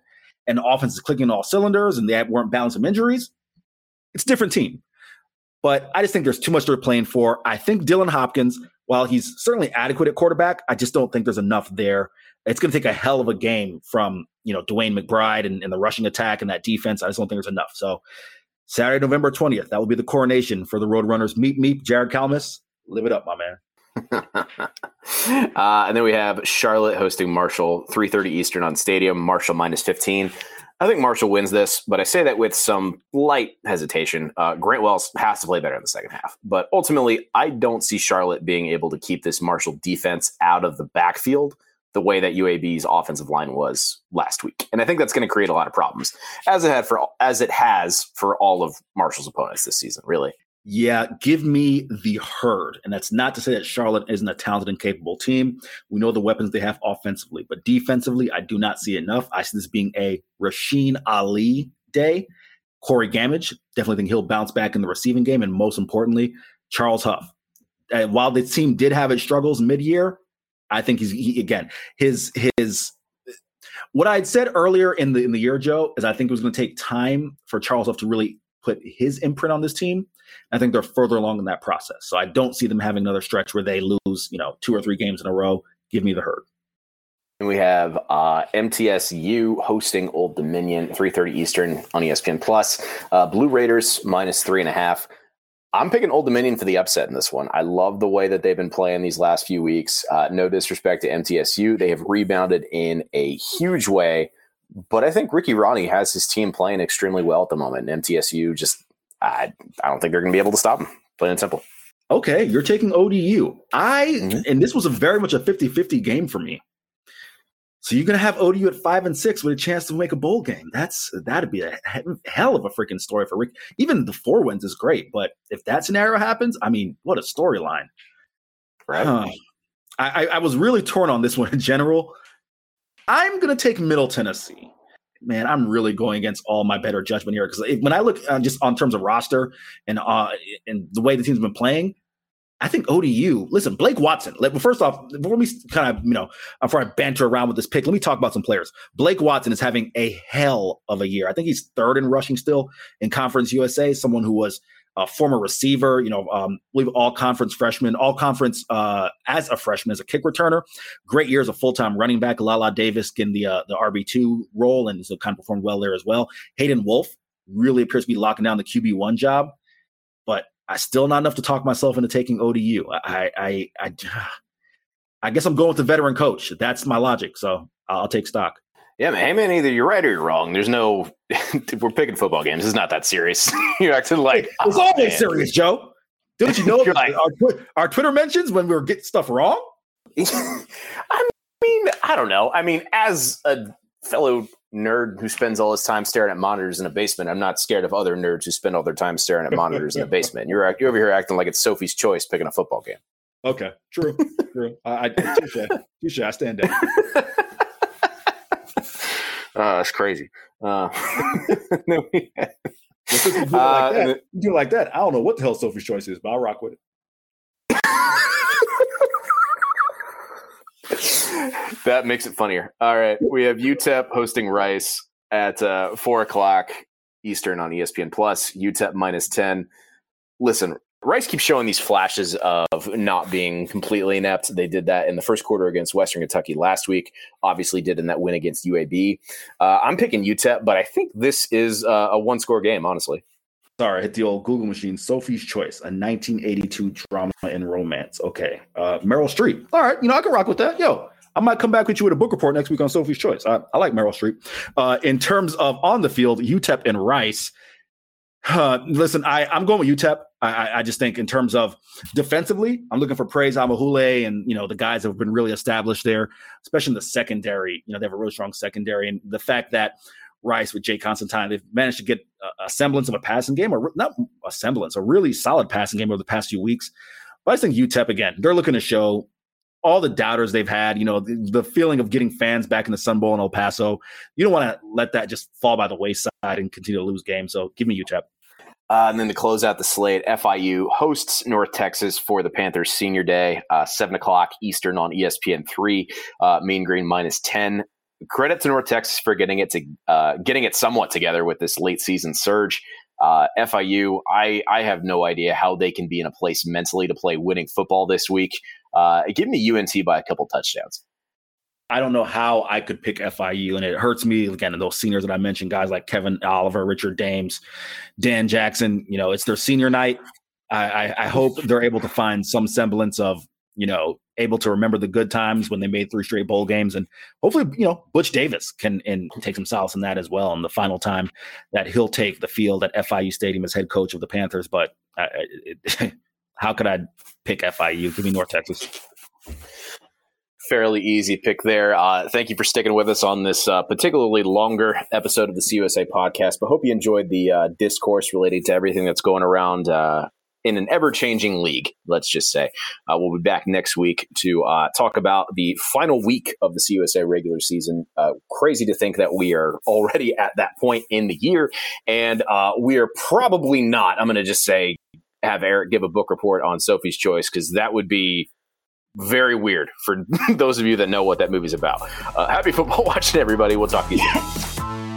and the offense is clicking all cylinders, and they weren't balanced some injuries, it's a different team. But I just think there's too much they're playing for. I think Dylan Hopkins, while he's certainly adequate at quarterback, I just don't think there's enough there. It's going to take a hell of a game from you know Dwayne McBride and, and the rushing attack and that defense. I just don't think there's enough. So Saturday, November 20th, that will be the coronation for the Roadrunners. Meet, meet Jared Calmus. Live it up, my man. Uh, and then we have Charlotte hosting Marshall, 3.30 Eastern on Stadium, Marshall minus 15. I think Marshall wins this, but I say that with some light hesitation. Uh, Grant Wells has to play better in the second half. But ultimately, I don't see Charlotte being able to keep this Marshall defense out of the backfield the way that UAB's offensive line was last week. And I think that's going to create a lot of problems, as it had for as it has for all of Marshall's opponents this season, really. Yeah, give me the herd. And that's not to say that Charlotte isn't a talented and capable team. We know the weapons they have offensively, but defensively, I do not see enough. I see this being a Rasheen Ali day. Corey Gammage, definitely think he'll bounce back in the receiving game. And most importantly, Charles Huff. Uh, while the team did have its struggles mid year, I think he's he, again his his what I had said earlier in the in the year, Joe, is I think it was going to take time for Charles Huff to really put his imprint on this team. I think they're further along in that process. So I don't see them having another stretch where they lose, you know, two or three games in a row. Give me the herd. And we have uh, MTSU hosting Old Dominion, 3.30 Eastern on ESPN Plus. Uh, Blue Raiders minus three and a half. I'm picking Old Dominion for the upset in this one. I love the way that they've been playing these last few weeks. Uh, no disrespect to MTSU. They have rebounded in a huge way. But I think Ricky Rahne has his team playing extremely well at the moment. And MTSU just, I, I don't think they're going to be able to stop them, plain and simple. Okay, you're taking ODU. I, mm-hmm. and this was a very much a 50 50 game for me. So you're going to have ODU at five and six with a chance to make a bowl game. That's that'd be a hell of a freaking story for Rick. Even the four wins is great, but if that scenario happens, I mean, what a storyline! Right. Uh, I, I was really torn on this one in general. I'm going to take Middle Tennessee. Man, I'm really going against all my better judgment here because when I look uh, just on terms of roster and uh, and the way the team's been playing, I think ODU. Listen, Blake Watson. Let, first off, before we kind of you know before I banter around with this pick, let me talk about some players. Blake Watson is having a hell of a year. I think he's third in rushing still in Conference USA. Someone who was a former receiver, you know, um, believe all conference freshman, all conference uh, as a freshman as a kick returner. Great year as a full time running back. Lala Davis in the uh, the RB two role and so kind of performed well there as well. Hayden Wolff really appears to be locking down the QB one job, but I still not enough to talk myself into taking ODU. I, I, I, I guess I'm going with the veteran coach. That's my logic. So I'll take stock. Yeah, man. Hey, man, either you're right or you're wrong. There's no, we're picking football games. It's not that serious. you're acting like it's oh, always man. serious, Joe. Don't you know like, our, our Twitter mentions when we were getting stuff wrong? I mean, I don't know. I mean, as a fellow nerd who spends all his time staring at monitors in a basement. I'm not scared of other nerds who spend all their time staring at monitors in a basement. You're you're over here acting like it's Sophie's choice picking a football game. Okay, true, true. I, I touche, touche. I stand down. Uh, that's crazy. Uh, you, do like uh, you do like that. I don't know what the hell Sophie's choice is, but I'll rock with it. that makes it funnier. All right, we have UTEP hosting Rice at uh, four o'clock Eastern on ESPN Plus. UTEP minus ten. Listen, Rice keeps showing these flashes of not being completely inept. They did that in the first quarter against Western Kentucky last week. Obviously, did in that win against UAB. Uh, I'm picking UTEP, but I think this is uh, a one-score game. Honestly. Sorry, hit the old Google machine. Sophie's Choice, a 1982 drama and romance. Okay, uh, Meryl Streep. All right, you know I can rock with that. Yo, I might come back with you with a book report next week on Sophie's Choice. I, I like Meryl Streep. Uh, in terms of on the field, UTEP and Rice. Uh, listen, I, I'm going with UTEP. I, I, just think in terms of defensively, I'm looking for Praise Amaewhule and you know the guys that have been really established there, especially in the secondary. You know they have a really strong secondary, and the fact that Rice with Jake Constantine, they've managed to get a, a semblance of a passing game, or not a semblance, a really solid passing game over the past few weeks. But I just think UTEP again, they're looking to show all the doubters they've had, you know, the, the, feeling of getting fans back in the Sun Bowl in El Paso. You don't want to let that just fall by the wayside and continue to lose games. So give me UTEP. Uh, and then to close out the slate, FIU hosts North Texas for the Panthers Senior Day, uh, 7 o'clock Eastern on ESPN 3, uh, Mean Green minus 10. Credit to North Texas for getting it to uh, getting it somewhat together with this late season surge. Uh, FIU, I, I have no idea how they can be in a place mentally to play winning football this week. Uh, give me UNT by a couple touchdowns. I don't know how I could pick FIU, and it hurts me again. Those seniors that I mentioned, guys like Kevin Oliver, Richard Dames, Dan Jackson. You know, it's their senior night. I, I, I hope they're able to find some semblance of you know, able to remember the good times when they made three straight bowl games, and hopefully, you know, Butch Davis can and take some solace in that as well. And the final time that he'll take the field at FIU Stadium as head coach of the Panthers, but uh, it, how could I pick FIU? Give me North Texas fairly easy pick there. Uh, thank you for sticking with us on this uh, particularly longer episode of the CUSA podcast. But hope you enjoyed the uh, discourse related to everything that's going around uh, in an ever changing league, let's just say. Uh, we'll be back next week to uh, talk about the final week of the CUSA regular season. crazy to think that we are already at that point in the year. And we are probably not, I'm going to just say, have Eric give a book report on Sophie's Choice because that would be very weird for those of you that know what that movie's about. Uh, happy football watching, everybody. We'll talk to you.